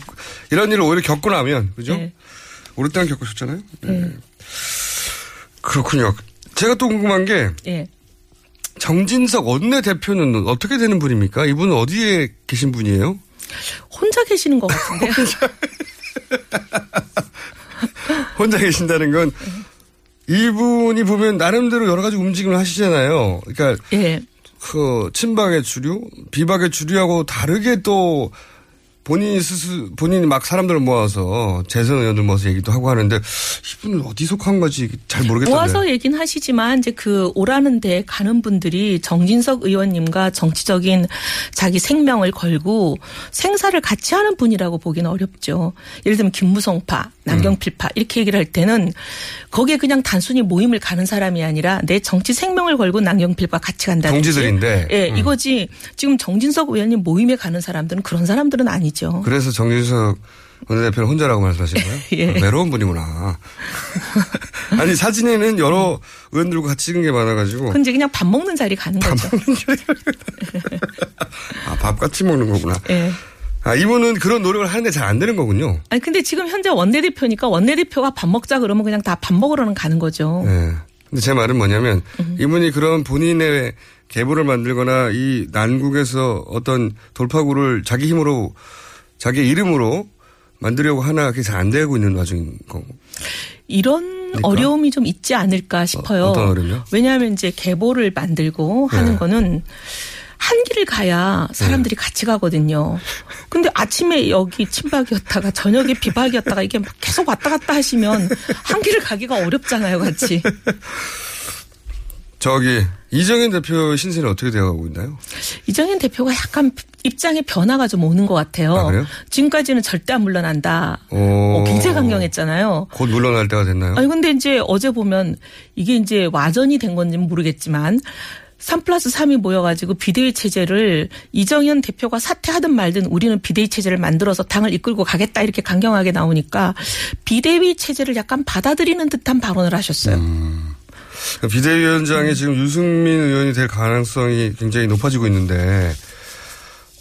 이런 일을 오히려 겪고 나면, 그죠? 네. 오랫동안 겪으셨잖아요. 네. 네. 그렇군요. 제가 또 궁금한 게, 예. 정진석 원내 대표는 어떻게 되는 분입니까? 이분은 어디에 계신 분이에요? 혼자 계시는 것 같은데요. 혼자 계신다는 건 이분이 보면 나름대로 여러 가지 움직임을 하시잖아요. 그러니까 예. 그 친박의 주류, 비박의 주류하고 다르게 또 본인이 스스 본인이 막 사람들을 모아서 재선 의원들 모아서 얘기도 하고 하는데 이분은 어디 속한 거지 잘 모르겠던데. 모아서 얘기는 하시지만 이제 그 오라는 데 가는 분들이 정진석 의원님과 정치적인 자기 생명을 걸고 생사를 같이 하는 분이라고 보기는 어렵죠. 예를 들면 김무성파, 남경필파 이렇게 얘기를 할 때는 거기에 그냥 단순히 모임을 가는 사람이 아니라 내 정치 생명을 걸고 남경필과 같이 간다든지. 동지들인데. 예, 음. 이거지. 지금 정진석 의원님 모임에 가는 사람들은 그런 사람들은 아니죠. 그래서 정진석 원내대표는 혼자라고 말씀하신 거예요? 예. 아, 외로운 분이구나. 아니 사진에는 여러 의원들과 같이 찍은 게 많아가지고 근데 그냥 밥 먹는 자리 가는 거죠. 아, 밥 같이 먹는 거구나. 예. 아 이분은 그런 노력을 하는데 잘 안 되는 거군요. 아니 근데 지금 현재 원내대표니까 원내대표가 밥 먹자 그러면 그냥 다 밥 먹으러는 가는 거죠. 네. 근데 제 말은 뭐냐면 음. 이분이 그런 본인의 계보를 만들거나 이 난국에서 어떤 돌파구를 자기 힘으로 자기 이름으로 만들려고 하나 그게 잘 안 되고 있는 와중인 거고. 이런 어려움이 좀 있지 않을까 싶어요. 어떤 어려움이요? 왜냐하면 이제 계보를 만들고 하는 네. 거는 한 길을 가야 사람들이 같이 가거든요. 근데 아침에 여기 친박이었다가 저녁에 비박이었다가 이게 막 계속 왔다 갔다 하시면 한 길을 가기가 어렵잖아요, 같이. 저기 이정현 대표 신세는 어떻게 되어가고 있나요? 이정현 대표가 약간 입장의 변화가 좀 오는 것 같아요. 아, 그래요? 지금까지는 절대 안 물러난다. 오. 어, 굉장히 강경했잖아요. 곧 물러날 때가 됐나요? 아니 근데 이제 어제 보면 이게 이제 와전이 된 건지는 모르겠지만 3 플러스 3이 모여가지고 비대위 체제를 이정현 대표가 사퇴하든 말든 우리는 비대위 체제를 만들어서 당을 이끌고 가겠다 이렇게 강경하게 나오니까 비대위 체제를 약간 받아들이는 듯한 발언을 하셨어요. 비대위원장이 지금 유승민 의원이 될 가능성이 굉장히 높아지고 있는데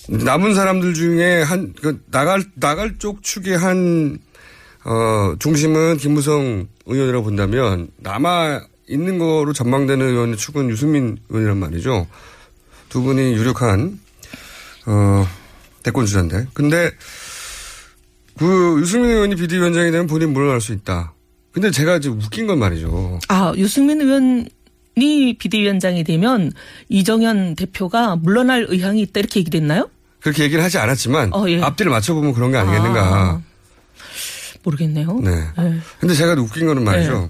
남은 사람들 중에 한 그 나갈 나갈 쪽 축의 한 어, 중심은 김무성 의원이라고 본다면 남아 있는 거로 전망되는 의원의 축은 유승민 의원이란 말이죠. 두 분이 유력한 어, 대권 주자인데. 근데 그 유승민 의원이 비대위원장이 되면 본인 물러날 수 있다. 근데 제가 지금 웃긴 건 말이죠. 아 유승민 의원이 비대위원장이 되면 이정현 대표가 물러날 의향이 있다 이렇게 얘기됐나요? 그렇게 얘기를 하지 않았지만 어, 예. 앞뒤를 맞춰보면 그런 게 아니겠는가. 아, 모르겠네요. 네. 네. 근데 제가 웃긴 거는 말이죠.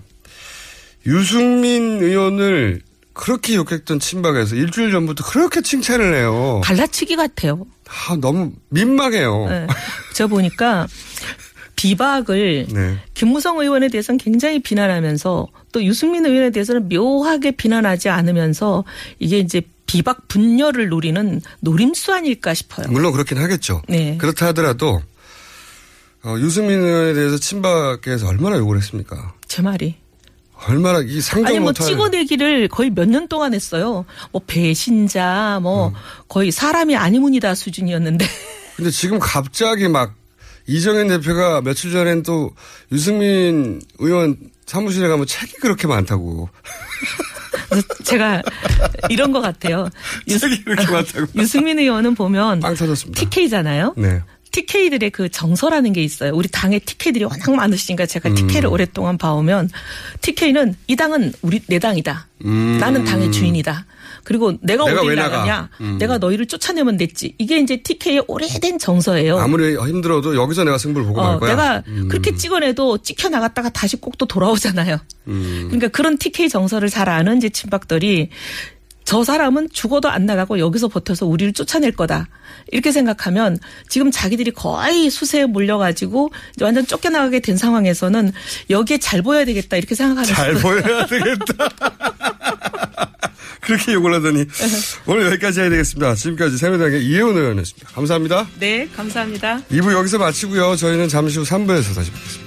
유승민 의원을 그렇게 욕했던 친박에서 일주일 전부터 그렇게 칭찬을 해요. 갈라치기 같아요. 아, 너무 민망해요. 네. 저 보니까 비박을 네. 김무성 의원에 대해서는 굉장히 비난하면서 또 유승민 의원에 대해서는 묘하게 비난하지 않으면서 이게 이제 비박 분열을 노리는 노림수 아닐까 싶어요. 물론 그렇긴 하겠죠. 네. 그렇다 하더라도 어, 유승민 의원에 대해서 친박에서 얼마나 욕을 했습니까? 제 말이. 얼마나 이 상정 아니 뭐 못할 찍어내기를 거의 몇 년 동안 했어요. 뭐 배신자 뭐 음. 거의 사람이 아니문이다 수준이었는데 근데 지금 갑자기 막 이정현 대표가 며칠 전엔 또 유승민 의원 사무실에 가면 책이 그렇게 많다고. 제가 이런 것 같아요. 책이 그렇게 많다고. 유승민 의원은 보면 빵 터졌습니다. TK잖아요. 네. TK들의 그 정서라는 게 있어요. 우리 당의 TK들이 워낙 많으시니까 제가 음. TK를 오랫동안 봐오면 TK는 이 당은 우리 내 당이다. 음. 나는 당의 주인이다. 그리고 내가, 내가 나가? 나가냐? 음. 내가 너희를 쫓아내면 됐지. 이게 이제 TK의 오래된 정서예요. 아무리 힘들어도 여기서 내가 승부를 보고 어, 말 거야. 내가 음. 그렇게 찍어내도 찍혀 나갔다가 다시 꼭 또 돌아오잖아요. 음. 그러니까 그런 TK 정서를 잘 아는 이제 친박들이 저 사람은 죽어도 안 나가고 여기서 버텨서 우리를 쫓아낼 거다. 이렇게 생각하면 지금 자기들이 거의 수세에 몰려가지고 완전 쫓겨나가게 된 상황에서는 여기에 잘 보여야 되겠다. 이렇게 생각하는 잘 보여야 되겠다. 그렇게 욕을 하더니 오늘 여기까지 해야 되겠습니다. 지금까지 새누리당의 이혜원 의원이었습니다. 감사합니다. 네, 감사합니다. 2부 여기서 마치고요. 저희는 잠시 후 3부에서 다시 뵙겠습니다.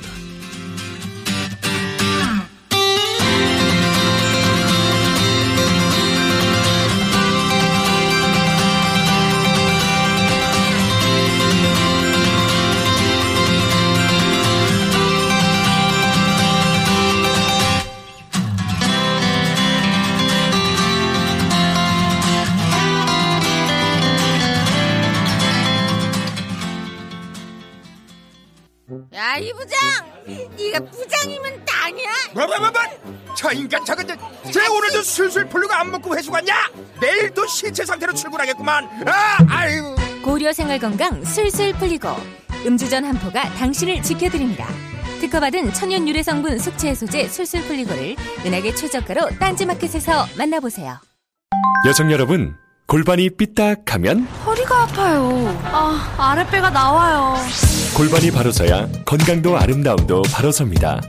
저 인간 저건 쟤 오늘도 술술 풀리고 안 먹고 회수 갔냐? 내일도 신체 상태로 출근하겠구만. 아, 아이고. 고려 생활 건강 술술 풀리고 음주전 한포가 당신을 지켜드립니다. 특허받은 천연 유래 성분 숙취 해소제 술술 풀리고를 은하계 최저가로 딴지마켓에서 만나보세요. 여성 여러분, 골반이 삐딱하면 허리가 아파요. 아, 아랫배가 나와요. 골반이 바로 서야 건강도 아름다움도 바로 섭니다.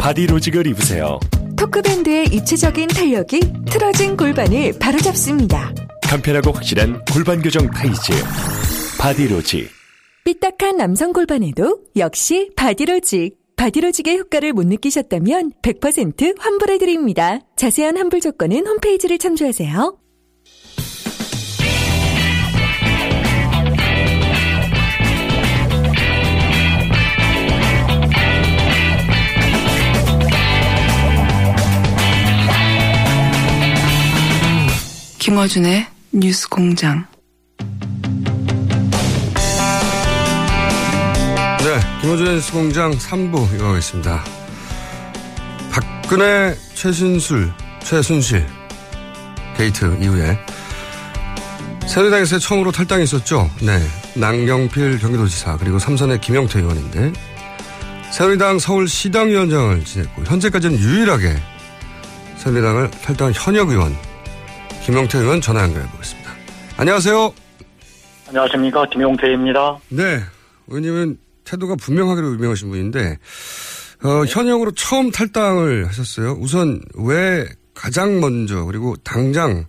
바디로직을 입으세요. 토크밴드의 입체적인 탄력이 틀어진 골반을 바로잡습니다. 간편하고 확실한 골반 교정 타이즈. 바디로직. 삐딱한 남성 골반에도 역시 바디로직. 바디로직의 효과를 못 느끼셨다면 100% 환불해드립니다. 자세한 환불 조건은 홈페이지를 참조하세요. 김어준의 뉴스 공장. 네, 김어준의 뉴스 공장 3부 이어가겠습니다. 박근혜, 최신술, 최순실 게이트 이후에 새누리당에서 처음으로 탈당이 있었죠. 네, 남경필 경기도지사 그리고 삼선의 김용태 의원인데 새누리당 서울시당위원장을 지냈고 현재까지는 유일하게 새누리당을 탈당한 현역 의원 김영태 의원 전화 연결해 보겠습니다. 안녕하세요. 안녕하십니까 김용태입니다. 네, 의원님은 태도가 분명하기로 유명하신 분인데 어, 현역으로 처음 탈당을 하셨어요. 우선 왜 가장 먼저 그리고 당장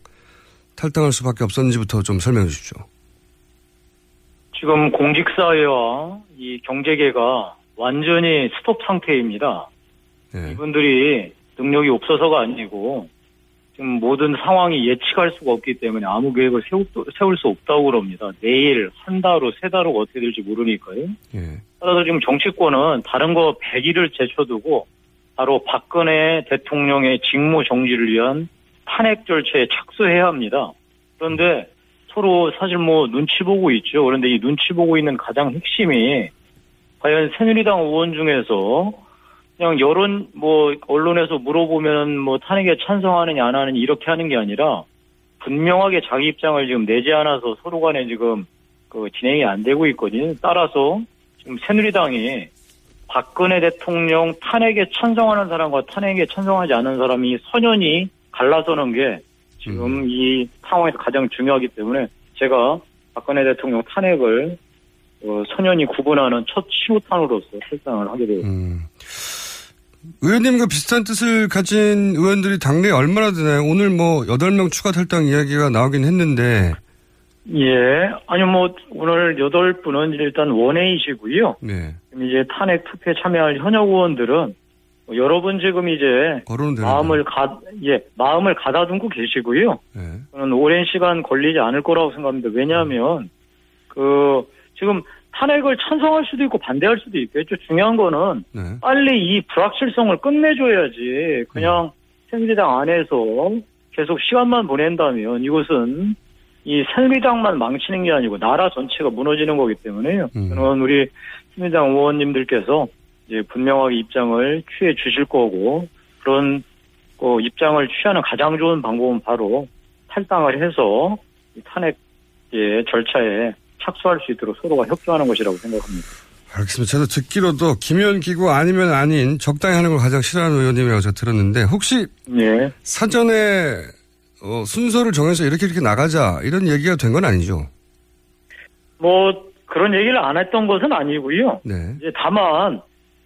탈당할 수밖에 없었는지부터 좀 설명해 주십시오. 지금 공직사회와 이 경제계가 완전히 스톱 상태입니다. 이분들이 능력이 없어서가 아니고 지금 모든 상황이 예측할 수가 없기 때문에 아무 계획을 세우, 세울 수 없다고 그럽니다. 내일, 한 달 후, 세 달 후 어떻게 될지 모르니까요. 따라서 지금 정치권은 다른 거 100일을 제쳐두고 바로 박근혜 대통령의 직무 정지를 위한 탄핵 절차에 착수해야 합니다. 그런데 서로 사실 뭐 눈치 보고 있죠. 그런데 이 눈치 보고 있는 가장 핵심이 과연 새누리당 의원 중에서 그냥 여론 뭐 언론에서 물어보면 뭐 탄핵에 찬성하느냐 안 하느냐 이렇게 하는 게 아니라 분명하게 자기 입장을 지금 내지 않아서 서로 간에 지금 그 진행이 안 되고 있거든요. 따라서 지금 새누리당이 박근혜 대통령 탄핵에 찬성하는 사람과 탄핵에 찬성하지 않는 사람이 선연히 갈라서는 게 지금 이 상황에서 가장 중요하기 때문에 제가 박근혜 대통령 탄핵을 어, 선연히 구분하는 첫 시호탄으로서 탈당을 하게 되었습니다. 의원님과 비슷한 뜻을 가진 의원들이 당내에 얼마나 되나요? 오늘 뭐 8명 추가 탈당 이야기가 나오긴 했는데. 예. 아니, 뭐, 오늘 여덟 분은 일단 원회이시고요. 네. 이제 탄핵 투표에 참여할 현역 의원들은 뭐 여러분 지금 이제 마음을 가, 예, 마음을 가다듬고 계시고요. 저는 오랜 시간 걸리지 않을 거라고 생각합니다. 왜냐하면 그 지금 탄핵을 찬성할 수도 있고 반대할 수도 있겠죠. 중요한 거는 빨리 이 불확실성을 끝내줘야지. 그냥 새누리당 안에서 계속 시간만 보낸다면 이것은 이 새누리당만 망치는 게 아니고 나라 전체가 무너지는 거기 때문에요. 저는 우리 새누리당 의원님들께서 이제 분명하게 입장을 취해 주실 거고 그런 그 입장을 취하는 가장 좋은 방법은 바로 탈당을 해서 이 탄핵 의 절차에 착수할 수 있도록 서로가 협조하는 것이라고 생각합니다. 알겠습니다. 저도 듣기로도 김현기고 아니면 아닌 적당히 하는 걸 가장 싫어하는 의원님이라고 제가 들었는데 혹시 예. 사전에 어, 순서를 정해서 이렇게 이렇게 나가자 이런 얘기가 된 건 아니죠? 뭐 그런 얘기를 안 했던 것은 아니고요. 네. 이제 다만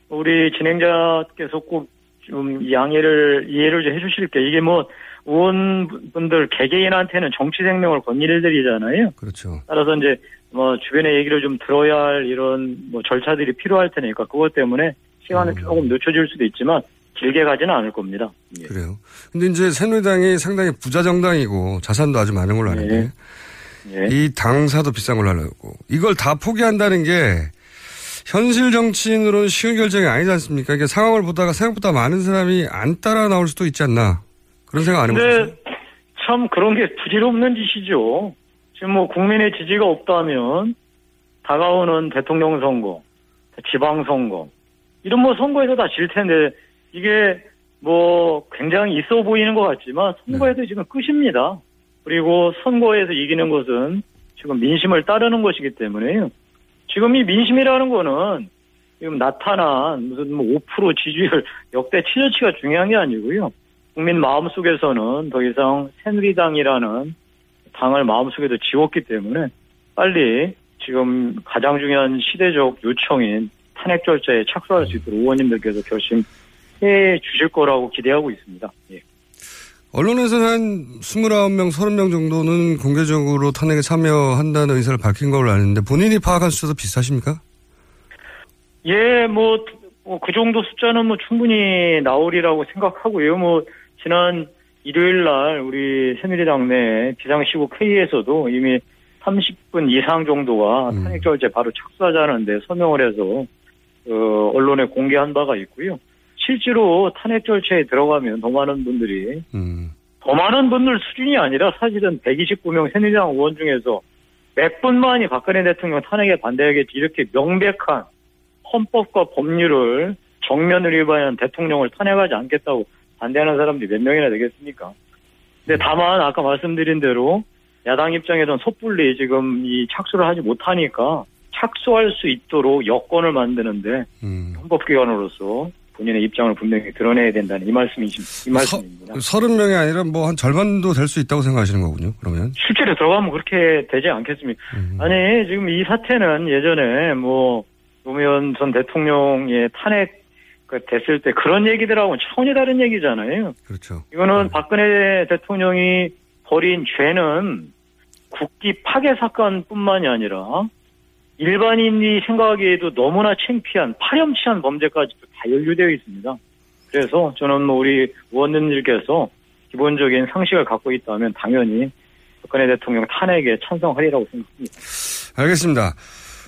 우리 진행자께서 꼭 좀 양해를 이해를 좀 해주실 게 이게 뭐 의원분들 개개인한테는 정치 생명을 건 일들이잖아요. 그렇죠. 따라서 이제 뭐 주변의 얘기를 좀 들어야 할 이런 뭐 절차들이 필요할 테니까 그것 때문에 시간은 조금 늦춰질 수도 있지만 길게 가지는 않을 겁니다. 예. 그래요. 근데 이제 새누리당이 상당히 부자 정당이고 자산도 아주 많은 걸로 아는데 예. 이 당사도 비싼 걸로 알고 이걸 다 포기한다는 게 현실 정치인으로는 쉬운 결정이 아니지 않습니까? 이게 상황을 보다가 생각보다 많은 사람이 안 따라 나올 수도 있지 않나 그런 생각 안 해보셨어요? 참 그런 게 부질없는 짓이죠. 지금 뭐 국민의 지지가 없다면 다가오는 대통령 선거, 지방 선거 이런 뭐 선거에서 다 질 텐데 이게 뭐 굉장히 있어 보이는 것 같지만 선거에서 지금 끝입니다. 그리고 선거에서 이기는 것은 지금 민심을 따르는 것이기 때문에요. 지금 이 민심이라는 거는 지금 나타난 무슨 뭐 5% 지지율 역대 최저치가 중요한 게 아니고요. 국민 마음속에서는 더 이상 새누리당이라는 당을 마음속에도 지웠기 때문에 빨리 지금 가장 중요한 시대적 요청인 탄핵 절차에 착수할 수 있도록 의원님들께서 결심해 주실 거라고 기대하고 있습니다. 예. 언론에서는 한 29명, 30명 정도는 공개적으로 탄핵에 참여한다는 의사를 밝힌 걸로 아는데 본인이 파악한 숫자도 비슷하십니까? 예, 뭐, 뭐, 그 정도 숫자는 뭐 충분히 나오리라고 생각하고요. 뭐, 지난 일요일 날 우리 새누리당 내 비상시국 회의에서도 이미 30분 이상 정도가 음. 탄핵 절차에 바로 착수하자는데 서명을 해서, 어, 언론에 공개한 바가 있고요. 실제로 탄핵 절차에 들어가면 더 많은 분들이, 음. 더 많은 분들 수준이 아니라 사실은 129명 새누리당 의원 중에서 몇 분만이 박근혜 대통령 탄핵에 반대하겠지 이렇게 명백한 헌법과 법률을 정면을 위반한 대통령을 탄핵하지 않겠다고 반대하는 사람들이 몇 명이나 되겠습니까? 근데 다만 아까 말씀드린 대로 야당 입장에선 섣불리 지금 이 착수를 하지 못하니까 착수할 수 있도록 여건을 만드는데 헌법기관으로서 본인의 입장을 분명히 드러내야 된다는 이 말씀이십니다. 이 말씀입니다. 30명이 아니라 뭐 한 절반도 될 수 있다고 생각하시는 거군요, 그러면. 실제로 들어가면 그렇게 되지 않겠습니까? 음. 아니 지금 이 사태는 예전에 뭐 노무현 전 대통령의 탄핵 그 됐을 때 그런 얘기들하고는 차원이 다른 얘기잖아요. 그렇죠. 이거는 박근혜 대통령이 벌인 죄는 국기 파괴 사건뿐만이 아니라 일반인이 생각하기에도 너무나 창피한 파렴치한 범죄까지도 다 연루되어 있습니다. 그래서 저는 뭐 우리 의원님들께서 기본적인 상식을 갖고 있다면 당연히 박근혜 대통령 탄핵에 찬성하리라고 생각합니다. 알겠습니다.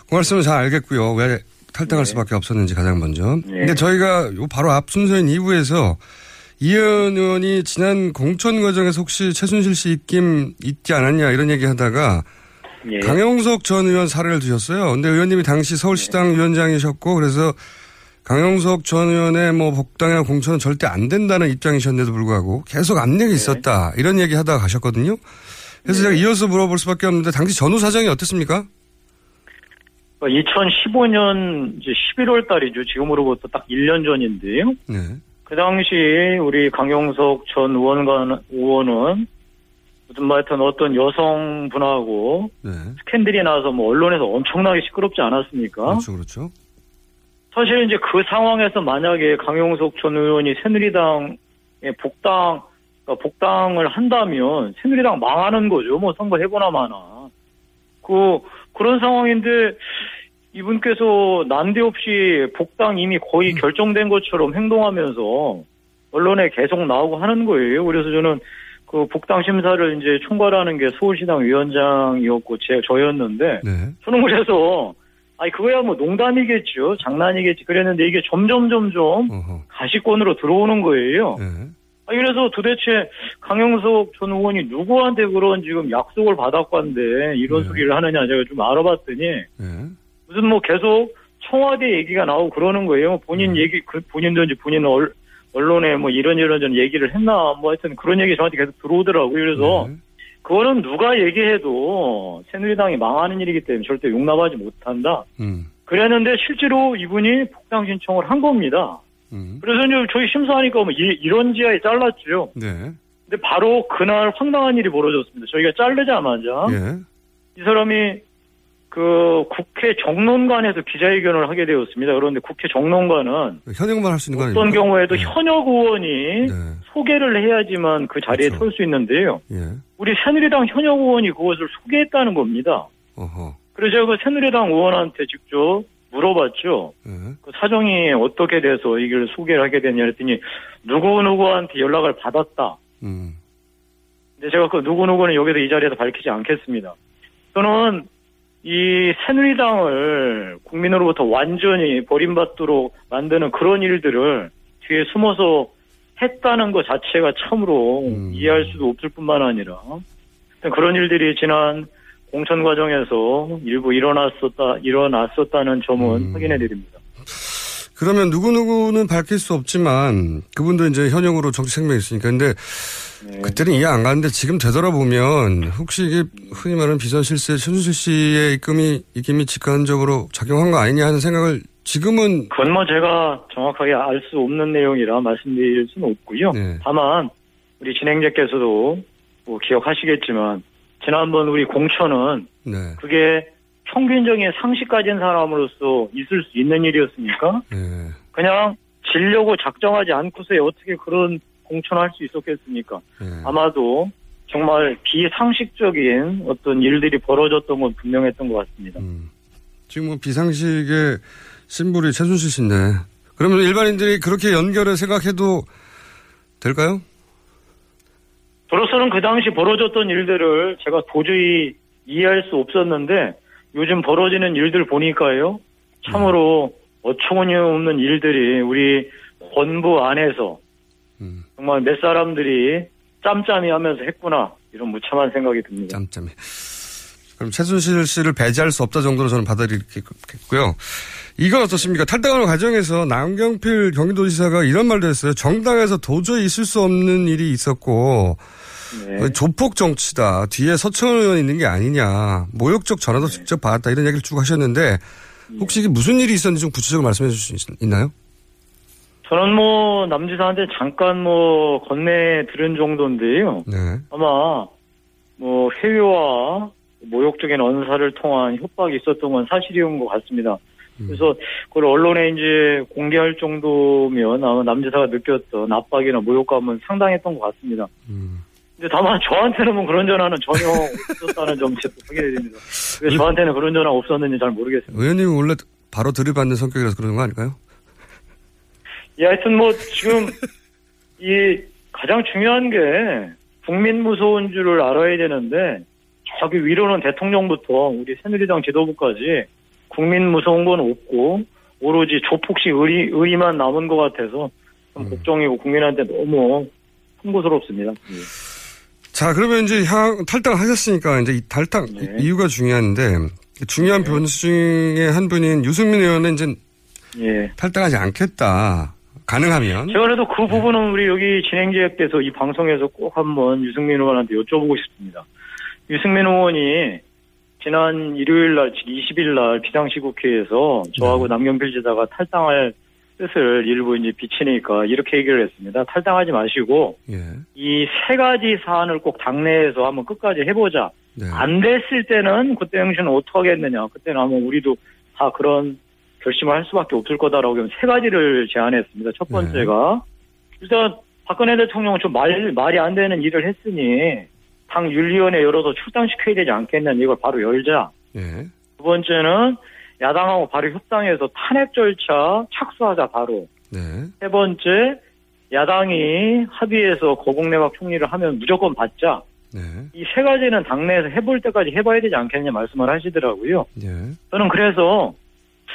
그 말씀은 잘 알겠고요. 왜 탈당할 수밖에 없었는지 가장 먼저. 근데 저희가 요 바로 앞 순서인 2부에서 이현 의원이 지난 공천 과정에서 혹시 최순실 씨 입김 있지 않았냐 이런 얘기 하다가 예. 강용석 전 의원 사례를 드셨어요. 근데 의원님이 당시 서울시당 위원장이셨고 그래서 강용석 전 의원의 뭐 복당이나 공천은 절대 안 된다는 입장이셨는데도 불구하고 계속 압력이 있었다 이런 얘기 하다가 가셨거든요. 그래서 제가 이어서 물어볼 수밖에 없는데 당시 전후 사정이 어땠습니까? 2015년 이제 11월 달이죠. 지금으로부터 딱 1년 전인데요. 네. 그 당시 우리 강용석 전 의원관, 의원은 무슨 뭐 하여튼 어떤 여성분하고 네. 스캔들이 나서 뭐 언론에서 엄청나게 시끄럽지 않았습니까? 그렇죠, 그렇죠. 사실 이제 그 상황에서 만약에 강용석 전 의원이 새누리당에 복당, 그러니까 복당을 한다면 새누리당 망하는 거죠. 뭐 선거 해보나 마나. 그, 그런 상황인데 이분께서 난데없이 복당 이미 거의 결정된 것처럼 행동하면서 언론에 계속 나오고 하는 거예요. 그래서 저는 그 복당 심사를 이제 총괄하는 게 서울시당 위원장이었고 제 저였는데 네. 저는 그래서 아니 그거야 뭐 농담이겠죠 장난이겠지 그랬는데 이게 점점 점점 가시권으로 들어오는 거예요. 네. 아 그래서 도대체 강영석 전 의원이 누구한테 그런 지금 약속을 받았건데 이런 소리를 하느냐 제가 좀 알아봤더니 무슨 뭐 계속 청와대 얘기가 나오고 그러는 거예요. 본인 얘기 그 본인도 이제 본인 얼, 언론에 뭐 이런 이런 전 얘기를 했나 뭐 하여튼 그런 얘기 저한테 계속 들어오더라고요. 그래서 그거는 누가 얘기해도 새누리당이 망하는 일이기 때문에 절대 용납하지 못한다. 음. 그랬는데 실제로 이분이 복당 신청을 한 겁니다. 그래서 이제 저희 심사하니까 뭐 이, 이런 지하에 잘랐죠. 네. 근데 바로 그날 황당한 일이 벌어졌습니다. 저희가 자르자마자 예. 이 사람이 그 국회 정론관에서 기자회견을 하게 되었습니다. 그런데 국회 정론관은 현역만 할 수 있는 거 어떤 아닙니까? 경우에도 현역 의원이 소개를 해야지만 그 자리에 그렇죠. 설수 있는데요. 예. 우리 새누리당 현역 의원이 그것을 소개했다는 겁니다. 어허. 그래서 제가 그 새누리당 의원한테 직접 물어봤죠. 예. 그 사정이 어떻게 돼서 이걸 소개를 하게 됐냐 했더니 누구누구한테 연락을 받았다. 음. 근데 제가 그 누구누구는 여기서 이 자리에서 밝히지 않겠습니다. 저는 이 새누리당을 국민으로부터 완전히 버림받도록 만드는 그런 일들을 뒤에 숨어서 했다는 것 자체가 참으로 이해할 수도 없을 뿐만 아니라 그런 일들이 지난 공천 과정에서 일부 일어났었다 일어났었다는 점은 확인해 드립니다. 그러면 누구누구는 밝힐 수 없지만 그분도 이제 현역으로 정치 생명이 있으니까. 근데 네. 그때는 이해 안 가는데 지금 되돌아보면 혹시 이게 흔히 말하는 비선 실세 최순실 씨의 입금이, 입김이 직관적으로 작용한 거 아니냐 하는 생각을 지금은 그건 뭐 제가 정확하게 알 수 없는 내용이라 말씀드릴 수는 없고요. 네. 다만 우리 진행자께서도 뭐 기억하시겠지만 지난번 우리 공천은 네. 그게 평균적인 상식 가진 사람으로서 있을 수 있는 일이었습니까? 네. 그냥 지려고 작정하지 않고서 어떻게 그런 공천할 수 있었겠습니까? 네. 아마도 정말 비상식적인 어떤 일들이 벌어졌던 건 분명했던 것 같습니다. 지금 뭐 비상식의 심불이 최순실 씨인데 그러면 일반인들이 그렇게 연결을 생각해도 될까요? 저로서는 그 당시 벌어졌던 일들을 제가 도저히 이해할 수 없었는데 요즘 벌어지는 일들 보니까요. 참으로 어처구니 없는 일들이 우리 본부 안에서 정말 몇 사람들이 짬짬이 하면서 했구나 이런 무참한 생각이 듭니다. 짬짬이. 그럼 최순실 씨를 배제할 수 없다 정도로 저는 받아들이겠고요. 이건 어떻습니까? 탈당하는 과정에서 남경필 경기도지사가 이런 말도 했어요. 정당에서 도저히 있을 수 없는 일이 있었고 그 조폭 정치다. 뒤에 서청원 의원이 있는 게 아니냐. 모욕적 전화도 직접 받았다. 이런 얘기를 쭉 하셨는데 혹시 이게 무슨 일이 있었는지 좀 구체적으로 말씀해 주실 수 있- 있나요? 저는 뭐 남지사한테 잠깐 뭐 건네 들은 정도인데요. 네. 아마 뭐 회유와 모욕적인 언사를 통한 협박이 있었던 건 사실이온 것 같습니다. 그래서 그걸 언론에 이제 공개할 정도면 아마 남지사가 느꼈던 압박이나 모욕감은 상당했던 것 같습니다. 근데 다만 저한테는 뭐 그런 전화는 전혀 없었다는 점 제가 확인해 드립니다. 왜 저한테는 그런 전화 없었는지 잘 모르겠습니다. 의원님은 원래 바로 들이받는 성격이라서 그런 거 아닐까요? 예, 하여튼 뭐 지금 이 가장 중요한 게 국민 무서운 줄을 알아야 되는데 저기 위로는 대통령부터 우리 새누리당 지도부까지 국민 무서운 건 없고 오로지 조폭식 의리, 의리만 남은 것 같아서 좀 걱정이고 국민한테 너무 홍보스럽습니다. 예. 자, 그러면 이제 향, 탈당하셨으니까 이제 이 탈당 네. 이- 이유가 중요한데 중요한 변수 중에 한 분인 유승민 의원은 이제 예. 탈당하지 않겠다. 가능하면 제가 그래도 그 부분은 우리 여기 진행자께서 이 방송에서 꼭 한번 유승민 의원한테 여쭤보고 싶습니다. 유승민 의원이 지난 일요일 날, 즉 20일 날 비상시 국회에서 저하고 남경필 지사가 탈당할 뜻을 일부 이제 비치니까 이렇게 얘기를 했습니다. 탈당하지 마시고 예. 이세 가지 사안을 꼭 당내에서 한번 끝까지 해보자. 네. 안 됐을 때는 그때 당시는 어떻게 하겠느냐. 그때는 아마 우리도 다 그런 결심을 할 수밖에 없을 거다라고 세 가지를 제안했습니다. 첫 번째가 일단 박근혜 대통령은 좀 말, 말이 안 되는 일을 했으니 당 윤리위원회 열어서 출당시켜야 되지 않겠냐는 이걸 바로 열자. 예. 두 번째는 야당하고 바로 협상해서 탄핵 절차 착수하자 바로. 네. 세 번째 야당이 합의해서 거국내각 총리를 하면 무조건 받자. 네. 이세 가지는 당내에서 해볼 때까지 해봐야 되지 않겠냐 말씀을 하시더라고요. 예. 저는 그래서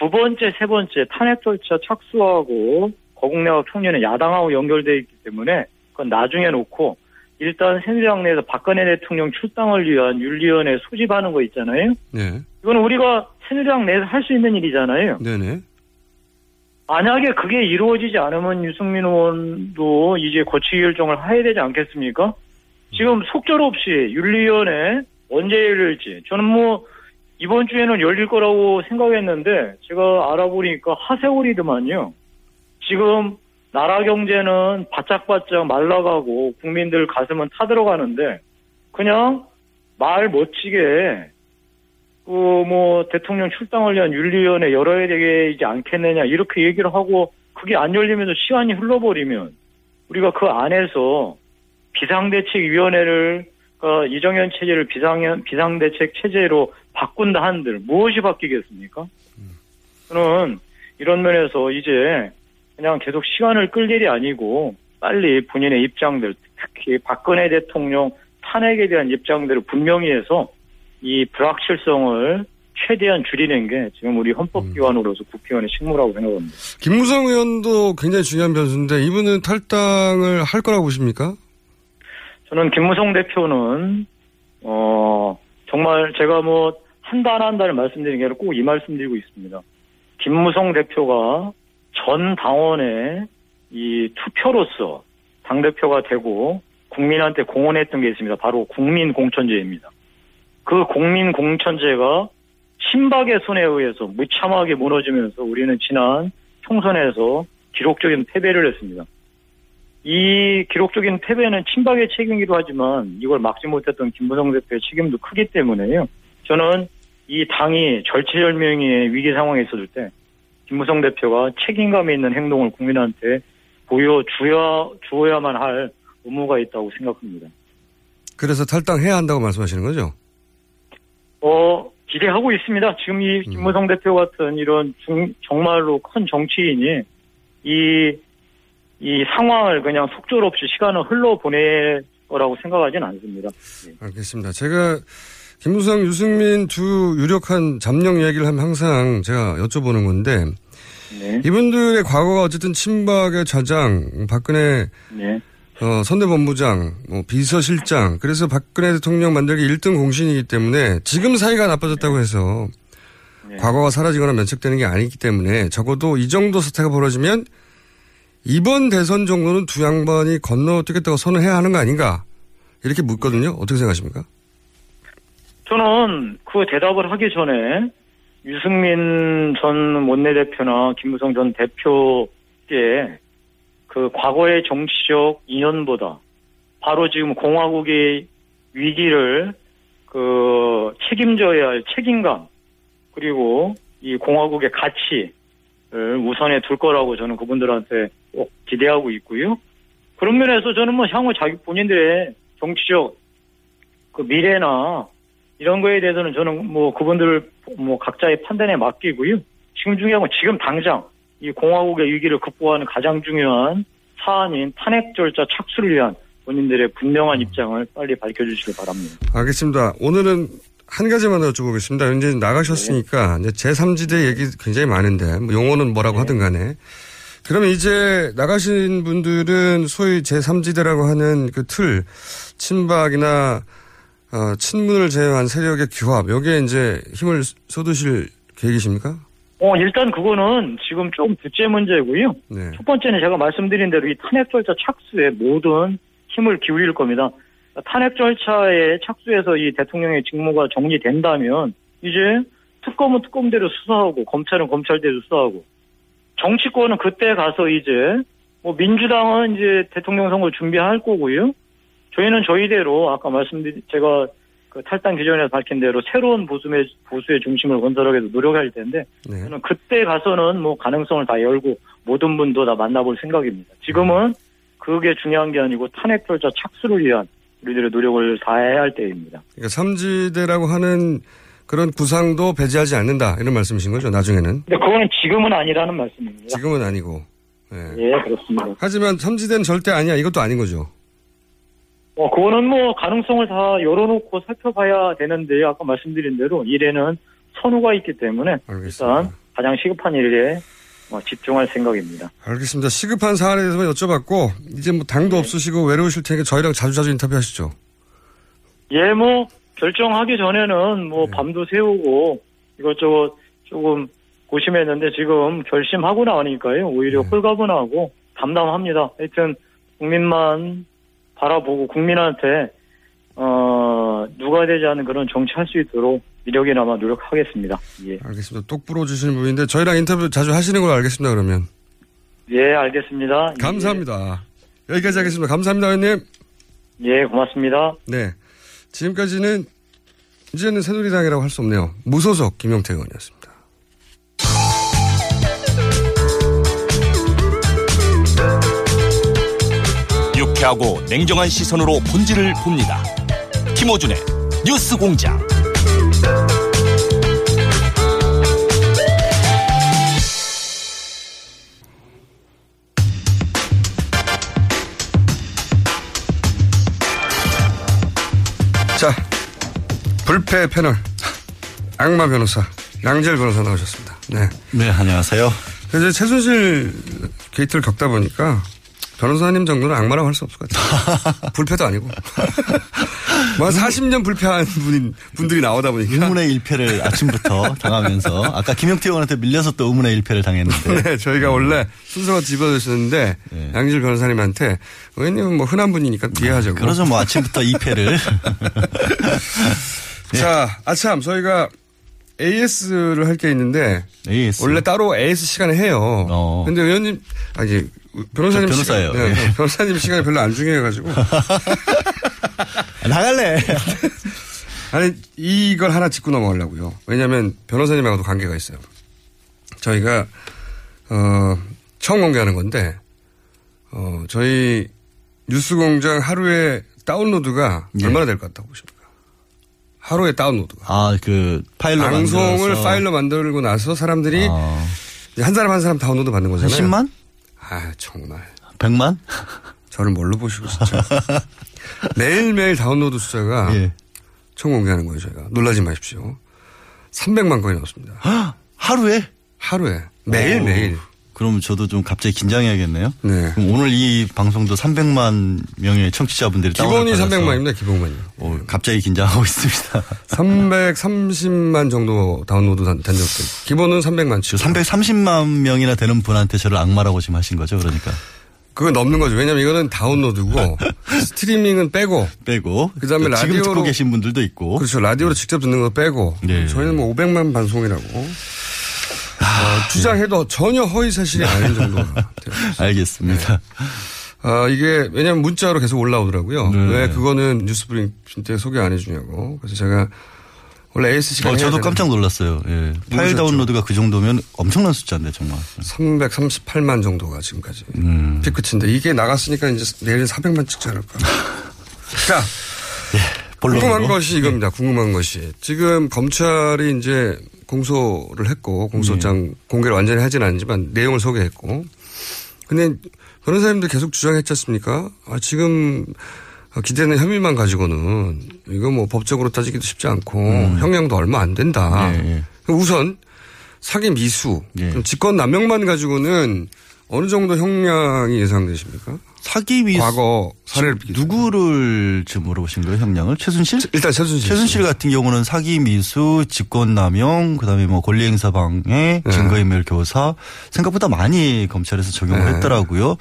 두 번째, 세 번째 탄핵 절차 착수하고 거국내각 총리는 야당하고 연결돼 있기 때문에 그건 나중에 놓고 일단 새누리당 내에서 박근혜 대통령 출당을 위한 윤리위원회 소집하는 거 있잖아요. 네. 이거는 우리가 새누리당 내에서 할 수 있는 일이잖아요. 네네. 만약에 그게 이루어지지 않으면 유승민 의원도 이제 거치 결정을 해야 되지 않겠습니까? 지금 속절 없이 윤리위원회 언제 열릴지 저는 뭐 이번 주에는 열릴 거라고 생각했는데 제가 알아보니까 하세월이더만요. 지금 나라 경제는 바짝바짝 말라가고 국민들 가슴은 타들어가는데 그냥 말 멋지게 그 뭐 대통령 출당을 위한 윤리위원회 열어야 되지 않겠느냐 이렇게 얘기를 하고 그게 안 열리면서 시간이 흘러버리면 우리가 그 안에서 비상대책위원회를 그 이정현 체제를 비상 비상대책 체제로 바꾼다 한들 무엇이 바뀌겠습니까? 저는 이런 면에서 이제 그냥 계속 시간을 끌 일이 아니고 빨리 본인의 입장들 특히 박근혜 대통령 탄핵에 대한 입장들을 분명히 해서 이 불확실성을 최대한 줄이는 게 지금 우리 헌법기관으로서 국회의원의 직무라고 생각합니다. 김무성 의원도 굉장히 중요한 변수인데 이분은 탈당을 할 거라고 보십니까? 저는 김무성 대표는 어 정말 제가 뭐 한 달 한 달 말씀드리는 게 아니라 꼭 이 말씀드리고 있습니다. 김무성 대표가 전 당원의 이 투표로서 당대표가 되고 국민한테 공헌했던 게 있습니다. 바로 국민공천제입니다. 그 국민공천제가 친박의 손에 의해서 무참하게 무너지면서 우리는 지난 총선에서 기록적인 패배를 했습니다. 이 기록적인 패배는 친박의 책임이기도 하지만 이걸 막지 못했던 김부성 대표의 책임도 크기 때문에요. 저는 이 당이 절체절명의 위기 상황에 있었을 때 김무성 대표가 책임감 있는 행동을 국민한테 보여주야 주어야만 할 의무가 있다고 생각합니다. 그래서 탈당해야 한다고 말씀하시는 거죠? 어 기대하고 있습니다. 지금 이 김무성 대표 같은 이런 중, 정말로 큰 정치인이 이, 이 상황을 그냥 속절없이 시간을 흘러보낼 거라고 생각하지는 않습니다. 알겠습니다. 제가 김무성, 유승민 두 유력한 잠룡 이야기를 하면 항상 제가 여쭤보는 건데 네. 이분들의 과거가 어쨌든 친박의 좌장, 박근혜 네. 어, 선대본부장, 뭐 비서실장, 그래서 박근혜 대통령 만들기 1등 공신이기 때문에 지금 사이가 나빠졌다고 해서 과거가 사라지거나 면책되는 게 아니기 때문에 적어도 이 정도 사태가 벌어지면 이번 대선 정도는 두 양반이 건너뛰겠다고 선언해야 하는 거 아닌가 이렇게 묻거든요. 어떻게 생각하십니까? 저는 그 대답을 하기 전에 유승민 전 원내대표나 김무성 전 대표께 그 과거의 정치적 인연보다 바로 지금 공화국의 위기를 그 책임져야 할 책임감 그리고 이 공화국의 가치를 우선에 둘 거라고 저는 그분들한테 꼭 기대하고 있고요. 그런 면에서 저는 뭐 향후 자기 본인들의 정치적 그 미래나 이런 거에 대해서는 저는 뭐 그분들 뭐 각자의 판단에 맡기고요. 지금 중요한 건 지금 당장 이 공화국의 위기를 극복하는 가장 중요한 사안인 탄핵 절차 착수를 위한 본인들의 분명한 입장을 빨리 밝혀주시길 바랍니다. 알겠습니다. 오늘은 한 가지만 더 여쭤보겠습니다. 이제 나가셨으니까 이제 제3지대 얘기 굉장히 많은데 뭐 용어는 뭐라고 하든 간에 그러면 이제 나가신 분들은 소위 제3지대라고 하는 그 틀 친박이나 어, 친문을 제외한 세력의 규합 여기에 이제 힘을 쏟으실 계획이십니까? 어, 일단 그거는 지금 조금 둘째 문제고요. 네. 첫 번째는 제가 말씀드린 대로 이 탄핵 절차 착수에 모든 힘을 기울일 겁니다. 탄핵 절차에 착수해서 이 대통령의 직무가 정리된다면 이제 특검은 특검대로 수사하고 검찰은 검찰대로 수사하고 정치권은 그때 가서 이제 뭐 민주당은 이제 대통령 선거를 준비할 거고요. 저희는 저희대로 아까 말씀드린 제가 그 탈당 기존에서 밝힌 대로 새로운 보수의 보수의 중심을 건설하기 위해서 노력할 텐데 네. 저는 그때 가서는 뭐 가능성을 다 열고 모든 분도 다 만나볼 생각입니다. 지금은 그게 중요한 게 아니고 탄핵 절차 착수를 위한 우리들의 노력을 다해야 할 때입니다. 그러니까 삼지대라고 하는 그런 구상도 배제하지 않는다 이런 말씀이신 거죠 나중에는 근데 그거는 지금은 아니라는 말씀입니다. 지금은 아니고 예. 예, 그렇습니다. 하지만 삼지대는 절대 아니야 이것도 아닌 거죠 어, 그거는 뭐 가능성을 다 열어놓고 살펴봐야 되는데 아까 말씀드린 대로 일에는 선우가 있기 때문에 일단 가장 시급한 일에 어, 집중할 생각입니다. 알겠습니다 시급한 사안에 대해서만 여쭤봤고 이제 뭐 당도 네. 없으시고 외로우실 테니까 저희랑 자주자주 인터뷰하시죠 예, 뭐 결정하기 전에는 뭐 밤도 새우고 이것저것 조금 고심했는데 지금 결심하고 나니까요 오히려 홀가분하고 담담합니다. 하여튼 국민만 바라보고 국민한테 어 누가 되지 않은 그런 정치할 수 있도록 이력이나마 노력하겠습니다. 예, 알겠습니다. 똑부러 주시는 분인데 저희랑 인터뷰 자주 하시는 걸로 알겠습니다 그러면. 예 알겠습니다. 감사합니다. 여기까지 하겠습니다. 감사합니다 의원님. 예, 고맙습니다. 네. 지금까지는 이제는 새누리당이라고 할 수 없네요. 무소속 김용태 의원이었습니다 유쾌하고 냉정한 시선으로 본질을 봅니다. 김호준의 뉴스 공장. 자, 불패 패널 악마 변호사 양재열 변호사 나오셨습니다. 네. 네, 안녕하세요. 이제 최순실 게이트를 겪다 보니까 변호사님 정도는 악마라고 할 수 없을 것 같아요. 불패도 아니고. 뭐 40년 불패한 분인, 분들이 나오다 보니까. 의문의 일패를 아침부터 당하면서 아까 김영태 의원한테 밀려서 또 의문의 일패를 당했는데. 네, 저희가 원래 순서가 집어졌었는데 네. 양질 변호사님한테 의원님은 뭐 흔한 분이니까 뒤에 하자고. 그러죠. 뭐 아침부터 2패를. 자, 아참 저희가 AS를 할 게 있는데 AS. 원래 따로 AS 시간에 해요. 근데 의원님 아 이제 변호사님 저 변호사예요. 시간, 네, 예. 변호사님 시간이 별로 안 중요해가지고 나갈래. 아니 이걸 하나 짚고 넘어가려고요. 왜냐하면 변호사님하고도 관계가 있어요. 저희가 어 처음 공개하는 건데 어 저희 뉴스공장 하루에 다운로드가 예. 얼마나 될 것 같다고 보십니까? 하루에 다운로드가. 아, 그 파일로 방송을 만들어서. 파일로 만들고 나서 사람들이 이제 한 사람 한 사람 다운로드 받는 한 거잖아요. 10만? 아 정말. 100만? 저를 뭘로 보시고 진짜. 매일매일 다운로드 숫자가 예. 처음 공개하는 거예요 저희가. 놀라지 마십시오. 300만 건이 넘습니다. 하루에? 하루에. 매일매일. 오, 그럼 저도 좀 갑자기 긴장해야겠네요. 네. 그럼 오늘 이 방송도 300만 명의 청취자분들이 기본이 다운로드 받아서 300만입니다. 기본만요. 오, 갑자기 긴장하고 있습니다. 330만 정도 다운로드 된 적도 있고. 기본은 300만 치. 330만 명이나 되는 분한테 저를 악마라고 지금 하신 거죠, 그러니까. 그건 넘는 거죠. 왜냐면 이거는 다운로드고 스트리밍은 빼고 빼고 그다음에 라디오로 듣고 계신 분들도 있고 그렇죠. 라디오로 직접 듣는 거 빼고 네. 저희는 뭐 500만 방송이라고 어, 주장해도 전혀 허위 사실이 아닌 정도가 알겠습니다. 아, 이게, 왜냐면 문자로 계속 올라오더라고요. 네. 왜 그거는 뉴스브리핑 때 소개 안 해주냐고. 그래서 제가 원래 AS 시간 어, 저도 깜짝 놀랐어요. 예. 파일? 다운로드가 그 정도면 엄청난 숫자인데 정말. 338만 정도가 지금까지 음. 피크치인데 이게 나갔으니까 이제 내일은 400만 찍지 않을까. 자, 본론으로. 궁금한 것이 이겁니다. 궁금한 것이 지금 검찰이 이제 공소를 했고 공소장 공개를 완전히 하진 않지만 내용을 소개했고 근데 변호사님들 계속 주장했지 않습니까? 아, 지금 기대는 혐의만 가지고는 이거 뭐 법적으로 따지기도 쉽지 않고 형량도 얼마 안 된다. 예, 우선 사기 미수, 그럼 직권 남용만 가지고는 어느 정도 형량이 예상되십니까? 사기 미수 과거 사례를 누구를 지금 물어보신 거예요, 형량을? 최순실? 일단 최순실. 최순실 같은 경우는 사기 미수, 직권남용, 그다음에 뭐 권리행사 방해, 네. 증거인멸 교사 생각보다 많이 검찰에서 적용을 네. 했더라고요.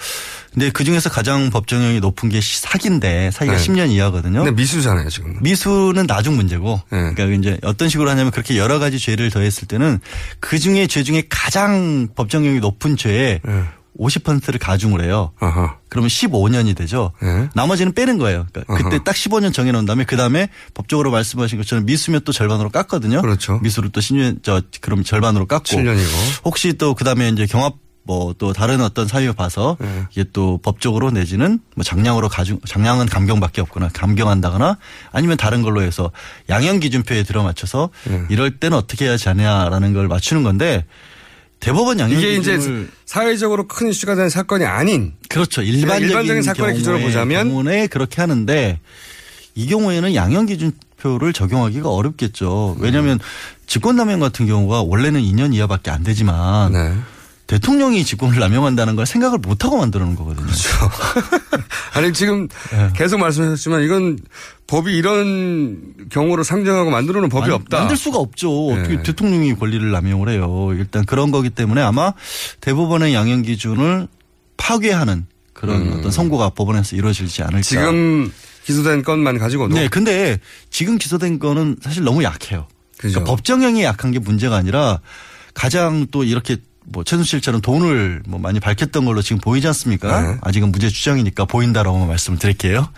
근데 그 중에서 가장 법정형이 높은 게 시- 사기인데 사기가 네. 10년 이하거든요. 근데 미수잖아요, 지금. 미수는 나중 문제고, 네. 그러니까 이제 어떤 식으로 하냐면 그렇게 여러 가지 죄를 더했을 때는 그 중에 죄 중에 가장 법정형이 높은 죄에 네. 50%를 가중을 해요. 그러면 15년이 되죠. 네. 나머지는 빼는 거예요. 그러니까 그때 딱 15년 정해놓은 다음에 그 다음에 법적으로 말씀하신 것처럼 미수면 또 절반으로 깎거든요. 그렇죠. 미수를 또 10년, 저, 그럼 절반으로 깎고. 7년이고. 혹시 또 그 다음에 이제 경합 뭐 또 다른 어떤 사유를 봐서 네. 이게 또 법적으로 내지는 뭐 장량으로 가중 장량은 감경밖에 없거나 감경한다거나 아니면 다른 걸로 해서 양형 기준표에 들어 맞춰서 네. 이럴 때는 어떻게 해야 하냐라는 걸 맞추는 건데 대법원 양형 이게 이제 사회적으로 큰 이슈가 된 사건이 아닌 그렇죠. 일반적인, 일반적인 사건의 경우에- 보자면 경우에 그렇게 하는데 이 경우에는 양형 기준표를 적용하기가 어렵겠죠. 왜냐하면 직권남용 같은 경우가 원래는 2년 이하밖에 안 되지만 네. 대통령이 직권을 남용한다는 걸 생각을 못 하고 만들어 놓은 거거든요. 그렇죠. 아니 지금 네. 계속 말씀하셨지만 이건 법이 이런 경우를 상정하고 만들어 놓은 법이 만- 없다. 만들 수가 없죠. 어떻게 네. 대통령이 권리를 남용을 해요. 일단 그런 거기 때문에 아마 대법원의 양형 기준을 파괴하는 그런 어떤 선고가 법원에서 이루어지지 않을까. 음. 지금 기소된 건만 가지고도 네, 근데 지금 기소된 거는 사실 너무 약해요. 그러니까 법정형이 약한 게 문제가 아니라 가장 또 이렇게 뭐 최순실 처럼 돈을 뭐 많이 밝혔던 걸로 지금 보이지 않습니까? 네. 아직은 무죄 추정이니까 보인다라고 말씀을 드릴게요.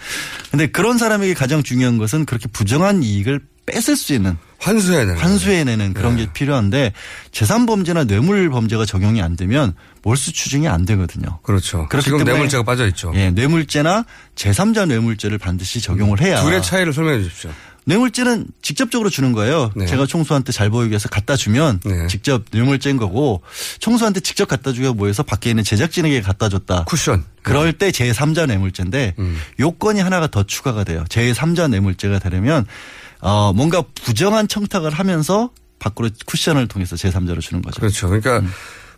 근데 그런 사람에게 가장 중요한 것은 그렇게 부정한 이익을 뺏을 수 있는 환수해야 되는 환수해내는 그런 네. 게 필요한데 재산 범죄나 뇌물 범죄가 적용이 안 되면 몰수 추징이 안 되거든요. 그렇죠. 그렇기 지금 때문에 뇌물죄가 빠져 있죠. 예, 뇌물죄나 제3자 뇌물죄를 반드시 적용을 해야 둘의 차이를 설명해 주십시오. 뇌물죄는 직접적으로 주는 거예요. 네. 제가 총수한테 잘 보이기 위해서 갖다 주면 직접 뇌물죄인 거고 총수한테 직접 갖다 주기가 뭐해서 밖에 있는 제작진에게 갖다 줬다. 쿠션. 그럴 때 제3자 뇌물죄인데 음. 요건이 하나가 더 추가가 돼요. 제3자 뇌물죄가 되려면 어 뭔가 부정한 청탁을 하면서 밖으로 쿠션을 통해서 제3자로 주는 거죠. 그렇죠. 그러니까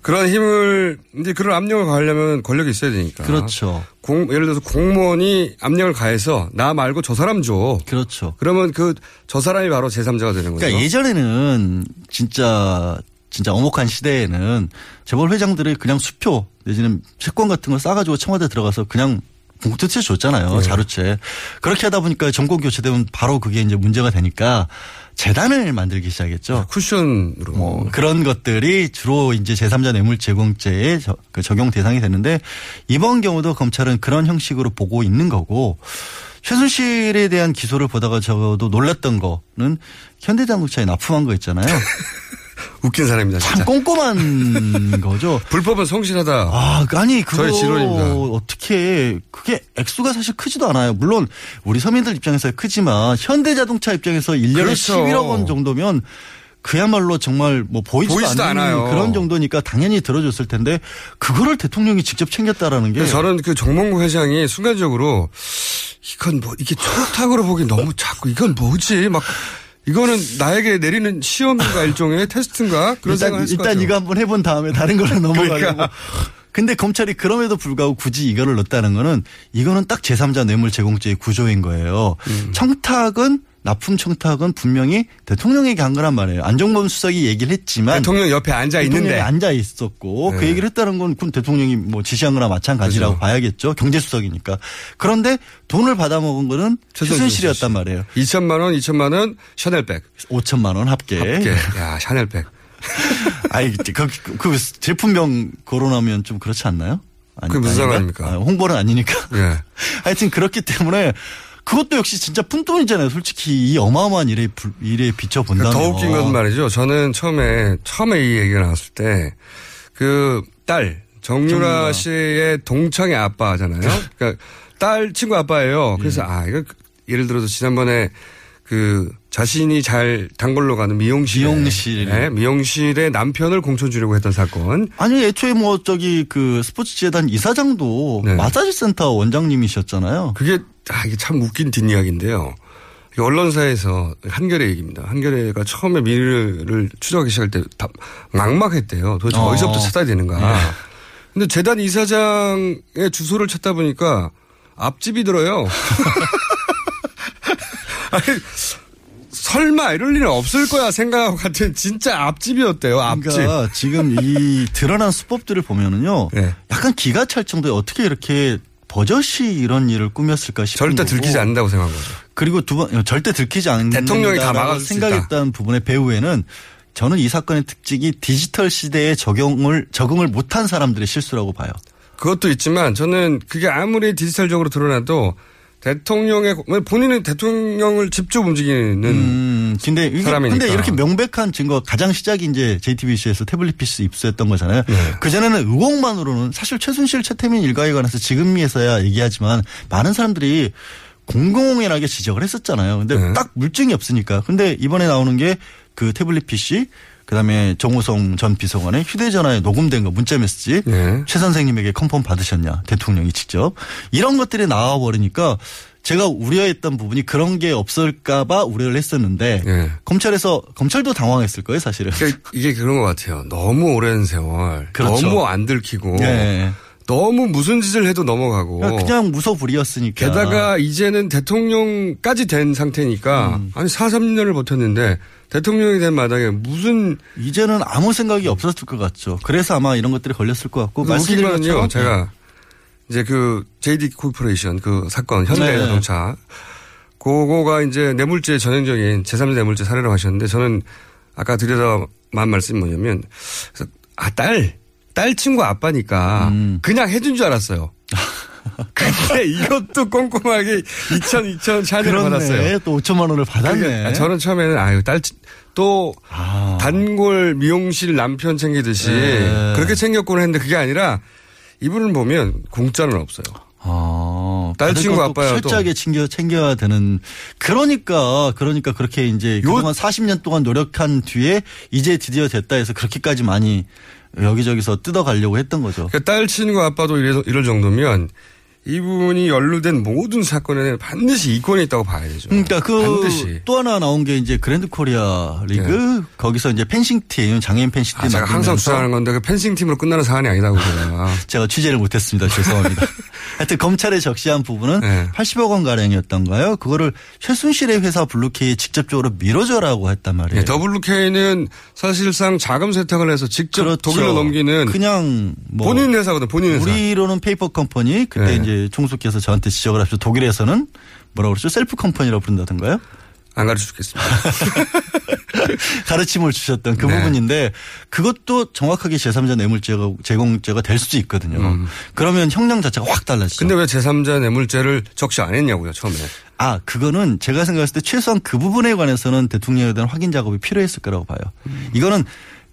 그런 힘을 이제 그런 압력을 가하려면 권력이 있어야 되니까. 그렇죠. 공, 예를 들어서 공무원이 압력을 가해서 나 말고 저 사람 줘. 그렇죠. 그러면 그 저 사람이 바로 제3자가 되는 거죠. 그러니까 예전에는 진짜 진짜 어목한 시대에는 재벌 회장들이 그냥 수표 내지는 채권 같은 걸 싸가지고 청와대 들어가서 그냥 봉투채 줬잖아요. 네. 자루채. 그렇게 하다 보니까 정권 교체되면 바로 그게 이제 문제가 되니까 재단을 만들기 시작했죠. 쿠션으로. 뭐 그런 것들이 주로 이제 제3자 뇌물 제공죄에 저- 그 적용 대상이 됐는데 이번 경우도 검찰은 그런 형식으로 보고 있는 거고 최순실에 대한 기소를 보다가 저도 놀랐던 거는 현대자동차에 납품한 거 있잖아요. 웃긴 사람입니다. 참 진짜. 꼼꼼한 거죠. 불법은 성실하다. 아, 아니 그거 저의 지론입니다. 어떻게 그게 액수가 사실 크지도 않아요. 물론 우리 서민들 입장에서 크지만 현대자동차 입장에서 1년에 그렇죠. 11억 원 정도면 그야말로 정말 뭐 보이지도, 보이지도 않는. 그런 정도니까 당연히 들어줬을 텐데 그거를 대통령이 직접 챙겼다라는 게 저는 그 정몽구 회장이 순간적으로 이건 뭐 이게 초록탁으로 보기 너무 자꾸 이건 뭐지 막 이거는 나에게 내리는 시험인가 일종의 테스트인가 그런 일단, 일단. 이거 한번 해본 다음에 다른 걸로 넘어가려고. 그러니까. 근데 검찰이 그럼에도 불구하고 굳이 이거를 넣었다는 거는 이거는 딱 제3자 뇌물 제공죄의 구조인 거예요. 음. 청탁은 납품 청탁은 분명히 대통령에게 한 거란 말이에요. 안종범 수석이 얘기를 했지만 대통령 옆에 앉아 있는데. 앉아 있었고 그 네. 얘기를 했다는 건 그건 대통령이 뭐 지시한 거나 마찬가지라고 그죠. 봐야겠죠. 경제 수석이니까. 그런데 돈을 받아먹은 거는 최순실이었단 말이에요. 2천만 원, 2천만 원 샤넬백. 5천만 원 합계. 합계. 야 샤넬백. 아이 그, 그, 그 제품명 거론하면 좀 그렇지 않나요? 아니, 그게 무슨? 상관입니까? 아, 홍보는 아니니까. 예. 하여튼 그렇기 때문에 그것도 역시 진짜 푼돈이잖아요. 솔직히 이 어마어마한 일에 불- 일에 비춰 본다면. 더 웃긴 건 말이죠. 저는 처음에 처음에 이 얘기가 나왔을 때 그 딸 정유라 정유라. 씨의 동창의 아빠잖아요. 그러니까 딸 친구 아빠예요. 그래서 아 이거 예를 들어서 지난번에 그 자신이 잘 단골로 가는 미용실 미용실. 네, 미용실의 남편을 공천 주려고 했던 사건. 아니 애초에 뭐 저기 그 스포츠 재단 이사장도 네. 마사지 센터 원장님이셨잖아요. 그게 아 이게 참 웃긴 뒷이야기인데요. 언론사에서 한겨레 얘기입니다. 한겨레가 처음에 미르를 추적하기 시작할 때다 막막했대요. 도대체 어. 어. 디서부터 찾아야 되는가. 네. 근데 재단 이사장의 주소를 찾다 보니까 앞집이 들어요. 아니, 설마 이럴 일은 없을 거야 생각하고 같은 진짜 앞집이었대요. 앞집. 그러니까 지금 이 드러난 수법들을 보면은요. 네. 약간 기가 찰 정도에 어떻게 이렇게 버젓이 이런 일을 꾸몄을까 싶은 절대 거고. 들키지 않는다고 생각한 거죠. 그리고 두 번 절대 들키지 않는 대통령이 다 막아줄 수 생각했다는 부분의 배후에는 저는 이 사건의 특징이 디지털 시대에 적용을 적응을 못한 사람들의 실수라고 봐요. 그것도 있지만 저는 그게 아무리 디지털적으로 드러나도 대통령의 본인은 대통령을 직접 움직이는 음, 근데 이게 사람이니까. 근데 이렇게 명백한 증거 가장 시작이 이제 JTBC에서 태블릿 PC 입수했던 거잖아요. 네. 그 전에는 의혹만으로는 사실 최순실 최태민 일가에 관해서 지금에서야 얘기하지만 많은 사람들이 공공연하게 지적을 했었잖아요. 근데 네. 딱 물증이 없으니까. 근데 이번에 나오는 게 그 태블릿 PC 그다음에 정호성 전 비서관의 휴대전화에 녹음된 거 문자 메시지 네. 최 선생님에게 컨펌 받으셨냐 대통령이 직접 이런 것들이 나와 버리니까 제가 우려했던 부분이 그런 게 없을까봐 우려를 했었는데 네. 검찰에서 검찰도 당황했을 거예요 사실은. 그러니까 이게 그런 것 같아요. 너무 오랜 세월, 그렇죠. 너무 안 들키고, 네. 너무 무슨 짓을 해도 넘어가고, 그냥 무소불위였으니까. 게다가 이제는 대통령까지 된 상태니까 음. 아니 4, 3년을 버텼는데 대통령이 된 마당에 무슨 이제는 아무 생각이 없었을 것 같죠. 그래서 아마 이런 것들이 걸렸을 것 같고 말씀드린. 것처럼 제가 이제 그 KD 코퍼레이션 그 사건 네. 현대자동차 그거가 이제 뇌물죄 전형적인 제3자 뇌물죄 사례라고 하셨는데 저는 아까 드리려던 말씀이 뭐냐면 그래서 아딸 딸 친구 아빠니까 음. 그냥 해준 줄 알았어요. 근데 이것도 꼼꼼하게 2천 2천 샤넬을. 받았어요. 또 5천만 원을 받았네. 아, 저는 처음에는 아유 딸 또 아. 단골 미용실 남편 챙기듯이 네. 그렇게 챙겼구나 했는데 그게 아니라 이분을 보면 공짜는 없어요. 아, 딸 받을 친구 아빠야 또. 철저하게 챙겨 챙겨야 되는 그러니까 그러니까 그렇게 이제 그동안 40년 동안 노력한 뒤에 이제 드디어 됐다 해서 그렇게까지 많이 여기저기서 뜯어가려고 했던 거죠. 그러니까 딸 친구 아빠도 이래, 이럴 정도면 이분이 연루된 모든 사건에는 반드시 이권이 있다고 봐야 되죠. 그러니까 그 반드시. 또 하나 나온 게 이제 그랜드 코리아 레저 거기서 이제 펜싱 팀 장애인 펜싱 팀 아, 제가 항상 주장하는 건데 그 펜싱 팀으로 끝나는 사안이 아니다고 제가. 제가 취재를 못했습니다. 죄송합니다. 하여튼 검찰에 적시한 부분은 네. 80억 원 가량이었던가요? 그거를 최순실의 회사 블루케이에 직접적으로 밀어줘라고 했단 말이에요. 네, WK는 사실상 자금 세탁을 해서 직접 그렇죠. 독일로 넘기는 그냥 뭐 본인 회사거든 본인 회사. 우리로는 페이퍼 컴퍼니 그때 네. 이제 총수께서 저한테 지적을 하시죠. 독일에서는 뭐라 그러죠? shell company라고 부른다던가요? 안 가르쳐 주겠습니다. 가르침을 주셨던 그 네. 부분인데 그것도 정확하게 제3자 뇌물죄가 제공죄가 될 수도 있거든요. 그러면 형량 자체가 확 달라지죠. 음. 근데 왜 제3자 뇌물죄를 적시 안 했냐고요 처음에. 아, 그거는 제가 생각했을 때 최소한 그 부분에 관해서는 대통령에 대한 확인 작업이 필요했을 거라고 봐요. 음. 이거는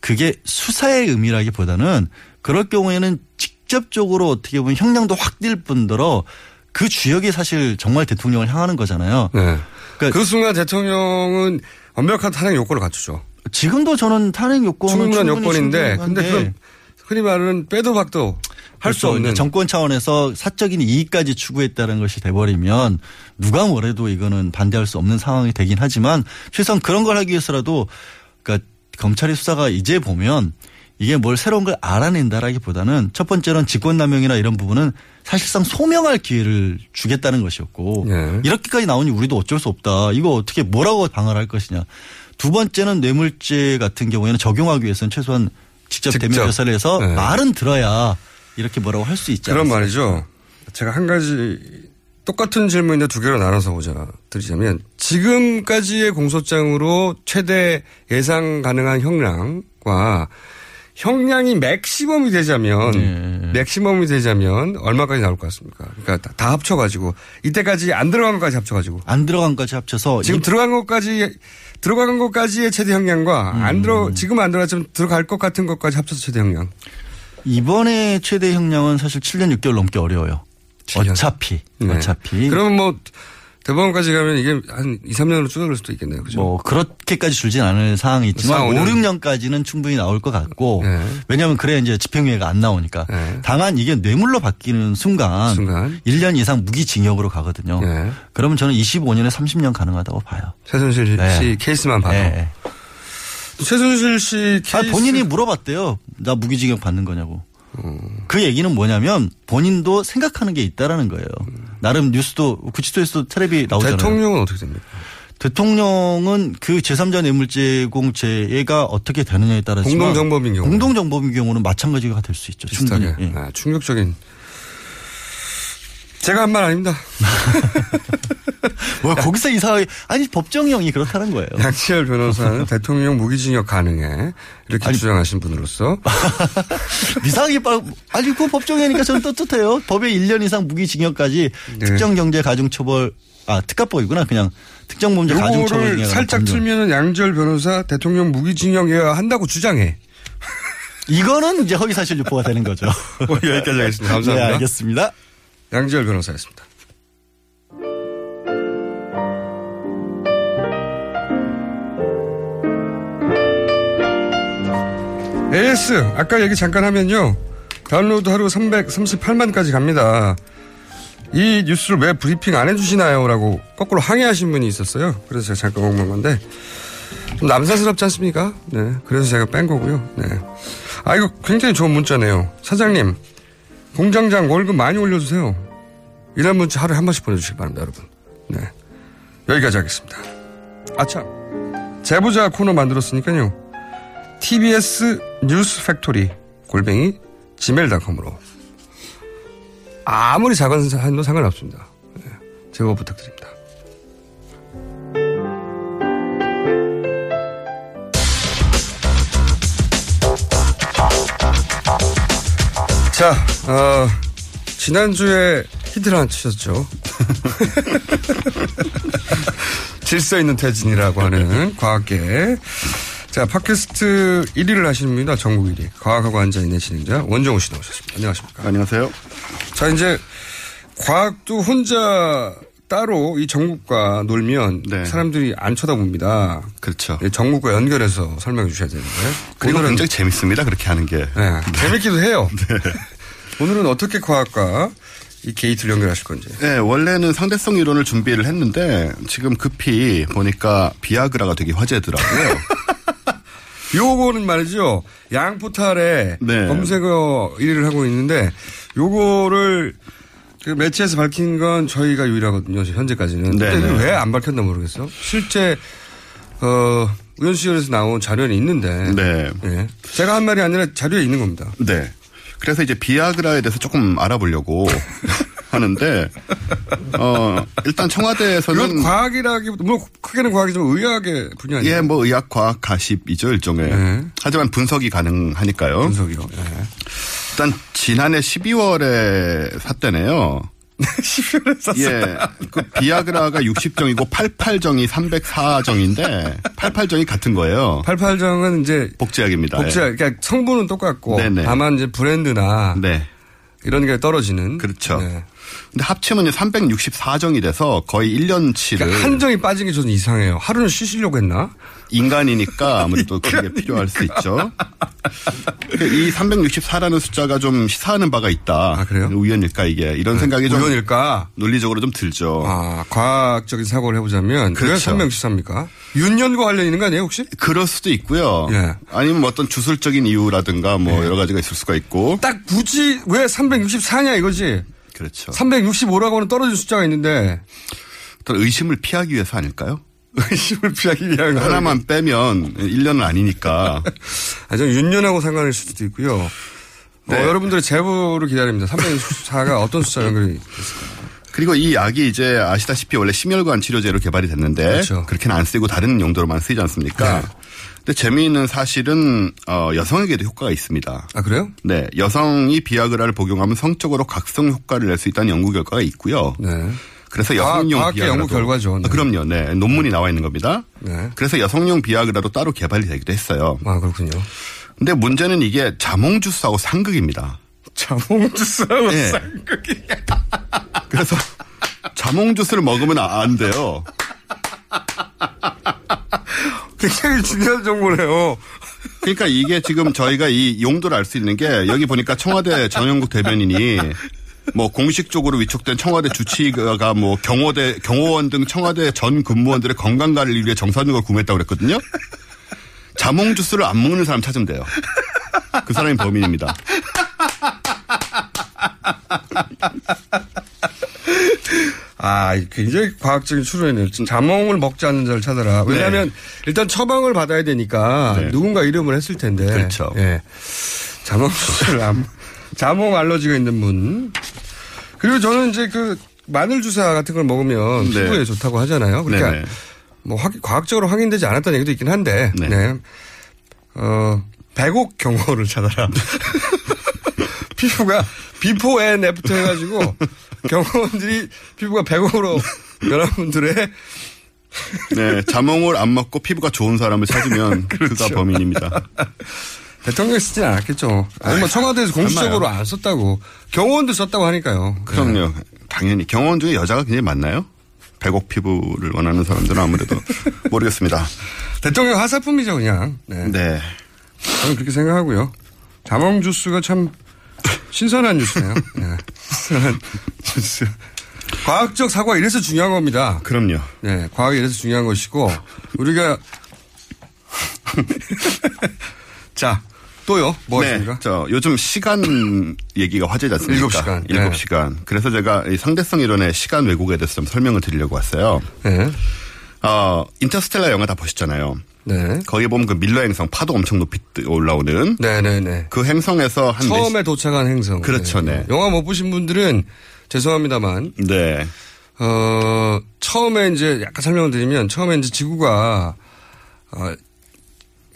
그게 수사의 의미라기보다는 그럴 경우에는 직 접적으로 어떻게 보면 형량도 확 뛸 뿐더러 그 주역이 사실 정말 대통령을 향하는 거잖아요. 네. 그 순간 대통령은 완벽한 탄핵 요건을 갖추죠. 지금도 저는 탄핵 요건은 충분한 요건인데, 근데 그건 흔히 말하는 빼도 박도 할수 그렇죠. 없는. 정권 차원에서 사적인 이익까지 추구했다는 것이 돼버리면 누가 뭐래도 이거는 반대할 수 없는 상황이 되긴 하지만 최소한 그런 걸 하기 위해서라도 그러니까 검찰의 수사가 이제 보면 이게 뭘 새로운 걸 알아낸다라기보다는 첫 번째는 직권남용이나 이런 부분은 사실상 소명할 기회를 주겠다는 것이었고 예. 이렇게까지 나오니 우리도 어쩔 수 없다. 이거 어떻게 뭐라고 방어를 할 것이냐. 두 번째는 뇌물죄 같은 경우에는 적용하기 위해서는 최소한 직접, 직접. 대면 조사를 해서 네. 말은 들어야 이렇게 뭐라고 할 수 있지 그런 않습니까? 말이죠. 제가 한 가지 똑같은 질문인데 두 개로 나눠서 보자 드리자면 지금까지의 공소장으로 최대 예상 가능한 형량과 형량이 맥시멈이 되자면 네. 맥시멈이 되자면 얼마까지 나올 것 같습니까? 그러니까 다, 다 합쳐가지고 이때까지 안 들어간 것까지 합쳐가지고 안 들어간 것까지 합쳐서 지금 이- 들어간 것까지 들어간 것까지의 최대 형량과 음. 안 들어 지금 안 들어갔지만 들어갈 것 같은 것까지 합쳐서 최대 형량. 이번에 최대 형량은 사실 7년 6개월 넘게 어려워요. 어차피 네. 어차피 그러면 뭐 대법원까지 가면 이게 한 2, 3년으로 줄어들 수도 있겠네요. 그죠? 뭐 그렇게까지 줄진 않을 상황이 있지만 4, 5, 5년. 6년까지는 충분히 나올 것 같고 네. 왜냐하면 그래야 이제 집행유예가 안 나오니까 다만 이게 뇌물로 바뀌는 순간, 순간. 1년 이상 무기징역으로 가거든요. 네. 그러면 저는 25년에 30년 가능하다고 봐요. 최순실 네. 씨 케이스만 봐도. 네. 최순실 씨 아, 케이스. 본인이 물어봤대요. 나 무기징역 받는 거냐고. 음. 그 얘기는 뭐냐면 본인도 생각하는 게 있다라는 거예요. 나름 뉴스도 구치소에서 텔레비 나오잖아요. 대통령은 어떻게 됩니까? 대통령은 그 제3자 뇌물제공죄가 어떻게 되느냐에 따라서 공동정범인 경우. 공동정범인 경우는 마찬가지가 될 수 있죠. 충분히. 예. 아, 충격적인. 제가 한 말 아닙니다. 뭐 거기서 이상하게 아니 법정형이 그렇다는 거예요. 양치열 변호사는 대통령 무기징역 가능해 이렇게 주장하신 분으로서 이상하게 빨 아니 그 법정형이니까 저는 떳떳해요. 법에 1년 이상 무기징역까지 네. 특정 경제 가중처벌 아 특가법이구나 그냥 특정 범죄 가중처벌 요거를 중에 살짝 틀면은 양지열 변호사 대통령 무기징역이어야 한다고 주장해. 이거는 이제 허위사실 유포가 되는 거죠. 뭐 여기까지 하겠습니다. 감사합니다. 네, 알겠습니다. 양지열 변호사였습니다. AS 아까 얘기 잠깐 하면요. 다운로드 하루 338만까지 갑니다. 이 뉴스를 왜 브리핑 안 해주시나요? 라고 거꾸로 항의하신 분이 있었어요. 그래서 제가 잠깐 먹는 건데 좀 남사스럽지 않습니까? 네. 그래서 제가 뺀 거고요. 네. 아, 이거 굉장히 좋은 문자네요. 사장님, 공장장 월급 많이 올려주세요. 이런 문자 하루에 한 번씩 보내주시기 바랍니다, 여러분. 네. 여기까지 하겠습니다. 아참. 제보자 코너 만들었으니까요. TBS news factory 골뱅이 gmail.com으로 아무리 작은 사연도 상관없습니다. 네. 제보 부탁드립니다. 자, 어, 지난주에 히트를 하나 치셨죠. 질서 있는 퇴진이라고 하는 과학계. 자, 팟캐스트 1위를 하시는 분이다. 전국 1위. 과학하고 앉아있는 진행자 원정우 씨 나오셨습니다. 안녕하십니까. 안녕하세요. 자, 이제 과학도 혼자 따로 이 전국과 놀면 사람들이 안 쳐다봅니다. 네. 그렇죠. 전국과 연결해서 설명해 주셔야 되는데. 그리고 굉장히 재밌습니다. 그렇게 하는 게. 네, 재밌기도 해요. 오늘은 어떻게 과학과 이 게이트를 연결하실 건지. 네, 원래는 상대성 이론을 준비를 했는데 지금 급히 보니까 비아그라가 되게 화제더라고요. 요거는 말이죠. 양 포탈에 네. 검색어 1위를 하고 있는데 요거를 그 매체에서 밝힌 건 저희가 유일하거든요. 현재까지는. 네, 근데 네. 왜안 밝혔나 모르겠어. 실제 어 우연시절에서 나온 자료는 있는데. 네. 예. 제가 한 말이 아니라 자료에 있는 겁니다. 네. 그래서 이제 비아그라에 대해서 조금 알아보려고 하는데 어 일단 청와대에서는 이건 과학이라기 뭐 크게는 과학이지만 의학의 분야 아니에요? 예, 뭐 의학 과학 가십이죠 일종의. 네. 하지만 분석이 가능하니까요. 분석이요. 일단 지난해 12월에 샀대네요. 12월에 샀어요. 예. 그 비아그라가 60정이고 88정이 304정인데 88정이 같은 거예요. 88정은 이제 복제약입니다. 복제 그러니까 성분은 똑같고 네네. 다만 이제 브랜드나 네. 이런 게 떨어지는 그렇죠. 근데 합치면 364정이 돼서 거의 1년치를 그러니까 한 정이 빠진 게 저는 이상해요. 하루는 쉬시려고 했나? 인간이니까 아무래도 그게 필요할 수 있죠. 이 364라는 숫자가 좀 시사하는 바가 있다. 아, 그래요? 우연일까 이게 이런 생각이 좀 우연일까? 논리적으로 좀 들죠. 아, 과학적인 사고를 해보자면 왜 그렇죠. 364입니까? 윤년과 관련 있는 거 아니에요 혹시? 그럴 수도 있고요. 예. 아니면 뭐 어떤 주술적인 이유라든가 뭐 여러 가지가 있을 수가 있고. 딱 굳이 왜 364냐 이거지? 그렇죠. 365라고는 떨어진 숫자가 있는데 어떤 의심을 피하기 위해서 아닐까요? 의심을 피하기 위한 거 하나만 빼면 1년은 아니니까. 아, 저 윤년하고 상관일 수도 있고요. 네. 어, 여러분들의 제보를 기다립니다. 364가 어떤 숫자 연결이 그리고 이 약이 이제 아시다시피 원래 심혈관 치료제로 개발이 됐는데 그렇죠. 그렇게는안 쓰이고 다른 용도로만 쓰이지 않습니까? 근데 재미있는 사실은 어, 여성에게도 효과가 있습니다. 아 그래요? 네, 여성이 비아그라를 복용하면 성적으로 각성 효과를 낼 수 있다는 연구 결과가 있고요. 네. 그래서 여성용 과학계 비아그라도 연구 결과죠. 네. 아, 그럼요. 네, 논문이 나와 있는 겁니다. 네. 그래서 여성용 비아그라도 따로 개발이 되기도 했어요. 아 그렇군요. 근데 문제는 이게 자몽 주스하고 상극입니다. 자몽 주스하고 네. 쌍극이. 그래서 자몽 주스를 먹으면 아- 안 돼요. 굉장히 중요한 정보네요. 그러니까 이게 지금 저희가 이 용도를 알 수 있는 게 여기 보니까 청와대 전영국 대변인이 뭐 공식적으로 위촉된 청와대 주치의가 뭐 경호대 경호원 등 청와대 전 근무원들의 건강 관리를 위해 정산육을 구매했다고 그랬거든요. 자몽 주스를 안 먹는 사람 찾으면 돼요. 그 사람이 범인입니다. 아, 굉장히 과학적인 추론이네요. 자몽을 먹지 않는 자를 찾아라. 왜냐하면 일단 처방을 받아야 되니까 네. 누군가 이름을 했을 텐데. 그렇죠. 예. 자몽 안, 자몽 알러지가 있는 분. 그리고 저는 이제 그 마늘 주사 같은 걸 먹으면 네. 피부에 좋다고 하잖아요. 그러니까 네네. 뭐 확- 과학적으로 확인되지 않았다는 얘기도 있긴 한데. 네. 어, 백옥 경호를 찾아라. 피부가 before and after 해가지고 경호원들이 피부가 백옥으로 변한 분들의 네, 자몽을 안 먹고 피부가 좋은 사람을 찾으면 그가 범인입니다. 대통령이 쓰진 않았겠죠. 아니 뭐 청와대에서 공식적으로. 안 썼다고 경호원도 썼다고 하니까요. 그럼요. 당연히 경호원 중에 여자가 굉장히 많나요? 백옥 피부를 원하는 사람들은 아무래도 모르겠습니다. 대통령 하사품이죠 그냥. 네. 네. 저는 그렇게 생각하고요. 자몽 주스가 참 신선한 뉴스네요. 네. 신선한 뉴스. 과학적 사고가 이래서 중요한 겁니다. 그럼요. 네, 과학이 이래서 중요한 것이고 우리가 자 또요 뭐 네, 있습니까? 저 요즘 시간 얘기가 화제지 않습니까? 일곱 시간. 네. 일곱 시간. 그래서 제가 이 상대성 이론의 시간 왜곡에 대해서 좀 설명을 드리려고 왔어요. 네. 어, 인터스텔라 영화 다 보셨잖아요. 네. 거기 보면 그 밀러 행성 파도 엄청 높이 뜨- 올라오는 네네네. 그 행성에서 한 처음에 도착한 행성. 그렇죠, 네. 영화 못 보신 분들은 죄송합니다만. 네. 어, 처음에 이제 약간 설명을 드리면 처음에 이제 지구가 어,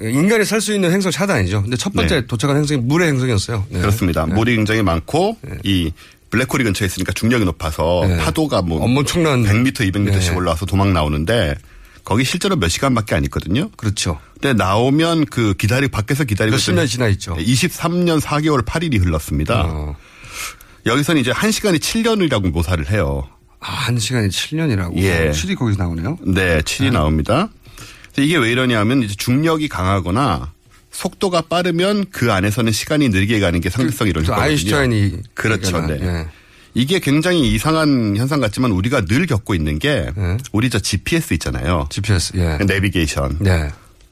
인간이 살 수 있는 행성 차단이죠. 근데 첫 번째 네. 도착한 행성이 물의 행성이었어요. 네. 그렇습니다. 네. 물이 굉장히 많고 이 블랙홀이 근처에 있으니까 중력이 높아서 네. 파도가 뭐 엄청난 100m, 200m씩 네. 올라와서 도망 나오는데 거기 실제로 몇 시간밖에 안 있거든요. 그렇죠. 근데 나오면 그 기다리 밖에서 기다리고 몇십 년 지나 있죠. 23년 4개월 8일이 흘렀습니다. 어. 여기서는 이제 한 시간이 7년이라고 묘사를 해요. 아, 한 시간이 7년이라고. 예. 7이 거기서 나오네요. 네, 7이 나옵니다. 그래서 이게 왜 이러냐면 이제 중력이 강하거나 속도가 빠르면 그 안에서는 시간이 느리게 가는 게 상대성 이론이거든요. 그 아인슈타인이 그렇죠. 얘기한, 네. 예. 이게 굉장히 이상한 현상 같지만 우리가 늘 겪고 있는 게 우리 저 GPS 있잖아요. GPS, 예. 내비게이션. 네.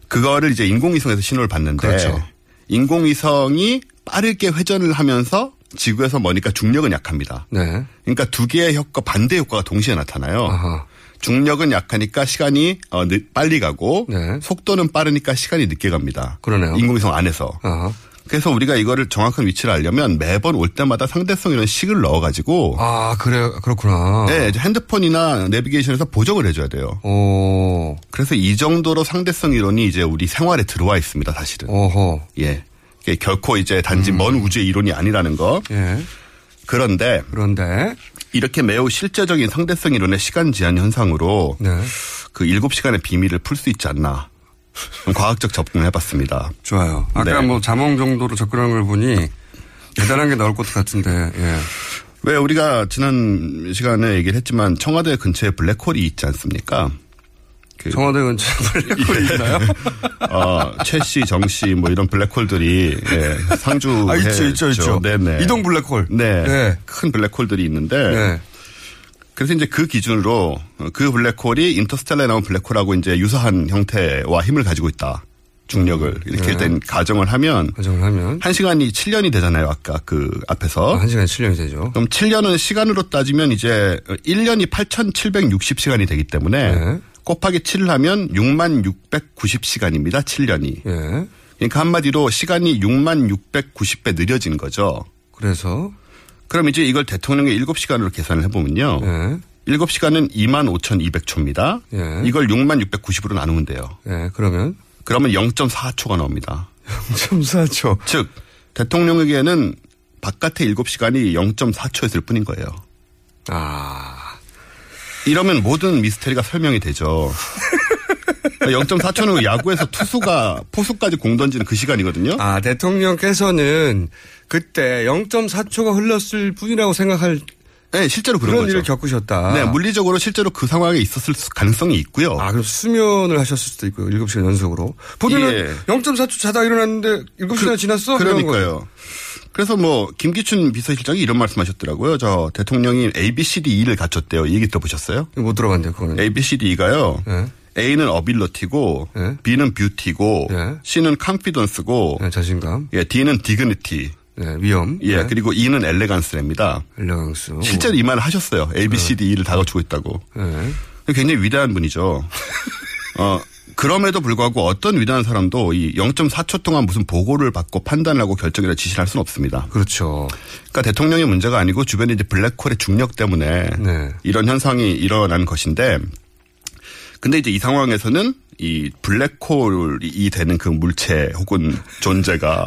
그거를 이제 인공위성에서 신호를 받는데 그렇죠. 인공위성이 빠르게 회전을 하면서 지구에서 머니까 중력은 약합니다. 네. 그러니까 두 개의 효과 반대 효과가 동시에 나타나요. 중력은 약하니까 시간이 어, 늦- 빨리 가고 속도는 빠르니까 시간이 늦게 갑니다. 네. 그러네요. 인공위성 안에서. 그래서 우리가 이거를 정확한 위치를 알려면 매번 올 때마다 상대성 이런 식을 넣어가지고 아 그래 그렇구나. 네, 핸드폰이나 내비게이션에서 보정을 해줘야 돼요. 오. 그래서 이 정도로 상대성 이론이 이제 우리 생활에 들어와 있습니다, 사실은. 오호. 예. 결코 이제 단지 먼 우주의 이론이 아니라는 거. 예. 그런데 그런데 이렇게 매우 실제적인 상대성 이론의 시간 제한 현상으로 네. 그 7시간의 비밀을 풀 수 있지 않나. 좀 과학적 접근을 해봤습니다. 좋아요. 아까 네. 뭐 자몽 정도로 접근한 걸 보니 대단한 게 나올 것 같은데. 예. 왜 우리가 지난 시간에 얘기를 했지만 청와대 근처에 블랙홀이 있지 않습니까? 그 청와대 근처에 블랙홀이 있나요? 어, 최 씨, 정 씨, 뭐 이런 블랙홀들이, 예, 상주. 아, 있죠, 있죠, 있죠. 네네. 이동 블랙홀. 네. 네. 큰 블랙홀들이 있는데. 네. 그래서 이제 그 기준으로 그 블랙홀이 인터스텔라에 나온 블랙홀하고 이제 유사한 형태와 힘을 가지고 있다. 중력을. 이렇게 네. 일단 가정을 하면. 가정을 하면. 한 시간이 7년이 되잖아요. 아까 그 앞에서. 한 시간에 7년이 되죠. 그럼 7년은 시간으로 따지면 이제 1년이 8,760시간이 되기 때문에 네. 곱하기 7을 하면 6만 690시간입니다. 7년이. 예. 그러니까 한마디로 시간이 6만 690배 느려진 거죠. 그래서 그럼 이제 이걸 대통령의 7시간으로 계산을 해보면요. 예. 7시간은 2만 5,200초입니다. 예. 이걸 6만 690으로 나누면 돼요. 예. 그러면 그러면 0.4초가 나옵니다. 0.4초. 즉 대통령에게는 바깥의 7시간이 0.4초였을 뿐인 거예요. 아. 이러면 모든 미스테리가 설명이 되죠. 0.4초는 야구에서 투수가 포수까지 공 던지는 그 시간이거든요. 아, 대통령께서는 그때 0.4초가 흘렀을 뿐이라고 생각할 네, 실제로 그런 그런 거죠. 일을 겪으셨다. 네, 물리적으로 실제로 그 상황에 있었을 수- 가능성이 있고요. 아, 그럼 수면을 하셨을 수도 있고요. 7시간 연속으로. 본인은 예. 0.4초 자다 일어났는데 7시간 지났어? 이런 거예요. 그러니까요. 그래서 뭐 김기춘 비서실장이 이런 말씀하셨더라고요. 저 대통령이 A, B, C, D, E를 갖췄대요. 이 얘기 들어보셨어요? 못 들어봤는데 그거는. A, B, C, D, E가요. A는 ability고 B는 beauty고 C는 confidence고 자신감. 예, D는 dignity. 네, 위엄. 예, 네. 그리고 E는 elegance랍니다. elegance. 실제로 이 말을 하셨어요. A, B, C, D, E를 다 갖추고 있다고. 네. 굉장히 위대한 분이죠. 어, 그럼에도 불구하고 어떤 위대한 사람도 이 0.4초 동안 무슨 보고를 받고 판단을 하고 결정이나 지시를 할 수는 없습니다. 그렇죠. 그러니까 대통령의 문제가 아니고 주변에 이제 블랙홀의 중력 때문에 네. 이런 현상이 일어난 것인데 근데 이제 이 상황에서는 이 블랙홀이 되는 그 물체 혹은 존재가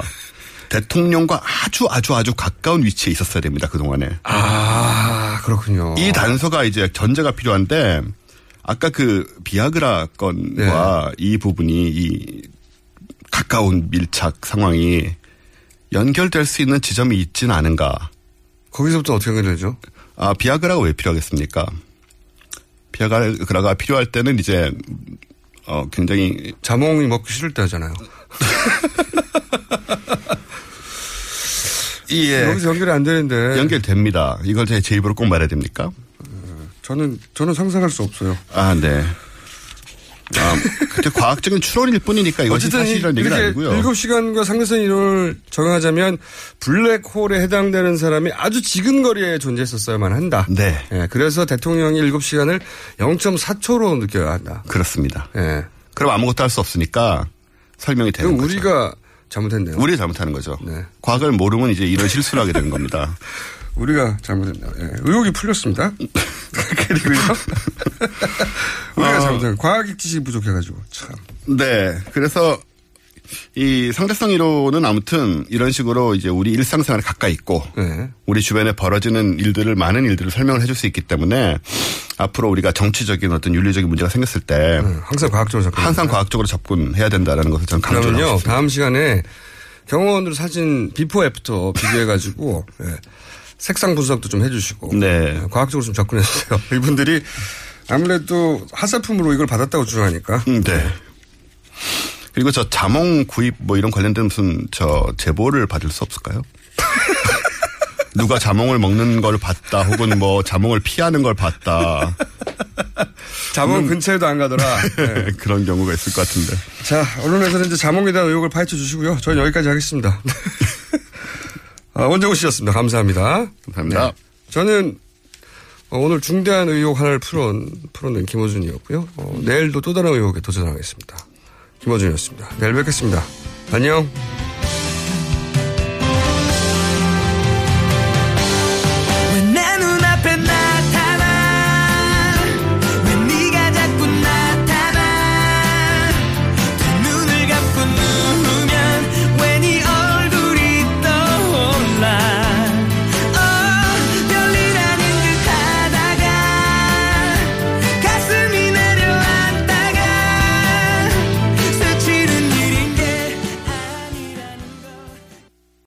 대통령과 아주 아주 아주 가까운 위치에 있었어야 됩니다. 그동안에. 아, 그렇군요. 이 단서가 이제 전제가 필요한데 아까 그 비아그라 건과 네. 이 부분이 이 가까운 밀착 상황이 연결될 수 있는 지점이 있지는 않은가. 거기서부터 어떻게 연결되죠? 아, 비아그라가 왜 필요하겠습니까? 비아그라가 필요할 때는 이제 어 굉장히 자몽이 먹기 싫을 때 하잖아요. 예. 여기서 연결이 안 되는데. 연결됩니다. 이걸 제, 제 입으로 꼭 말해야 됩니까? 저는 저는 상상할 수 없어요. 아, 네. 아, 그때 과학적인 추론일 뿐이니까 이것이 사실이라는 얘기는 아니고요. 7시간과 상대성 이론을 정하자면 블랙홀에 해당되는 사람이 아주 지근 거리에 존재했었어야만 한다. 네. 예, 그래서 대통령이 7시간을 0.4초로 느껴야 한다. 그렇습니다. 예. 그럼 아무것도 할 수 없으니까 설명이 되는 그럼 거죠. 우리가 잘못했네요. 우리가 잘못하는 거죠. 과학을 모르면 이제 이런 실수를 하게 되는 겁니다. 우리가 잘못했네요. 예, 의혹이 풀렸습니다. 그리고요. 우리가 어. 잘못했네요. 과학적 지식이 부족해가지고 참. 네. 그래서 이 상대성 이론은 아무튼 이런 식으로 이제 우리 일상생활에 가까이 있고 네. 우리 주변에 벌어지는 일들을 많은 일들을 설명을 해줄 수 있기 때문에 앞으로 우리가 정치적인 어떤 윤리적인 문제가 생겼을 때 항상 과학적으로 접근 항상 과학적으로 접근해야 된다라는 것을 저는 강조를 하고 그러면요 싶습니다. 다음 시간에 경호원들 사진 before after 비교해가지고 예, 색상 분석도 좀 해주시고 네. 예, 과학적으로 좀 접근해주세요. 이분들이 아무래도 하사품으로 이걸 받았다고 주장하니까. 음, 네. 그리고 저 자몽 구입 뭐 이런 관련된 무슨 저 제보를 받을 수 없을까요? 누가 자몽을 먹는 걸 봤다 혹은 뭐 자몽을 피하는 걸 봤다. 자몽 근처에도 안 가더라. 네. 그런 경우가 있을 것 같은데. 자, 언론에서는 이제 자몽에 대한 의혹을 파헤쳐 주시고요. 저는 여기까지 하겠습니다. 아, 원정우 씨였습니다. 감사합니다. 감사합니다. 네. 저는 어, 오늘 중대한 의혹 하나를 풀어온, 풀어낸 김호준이었고요. 어, 내일도 또 다른 의혹에 도전하겠습니다. 김호준이었습니다. 내일 뵙겠습니다. 안녕.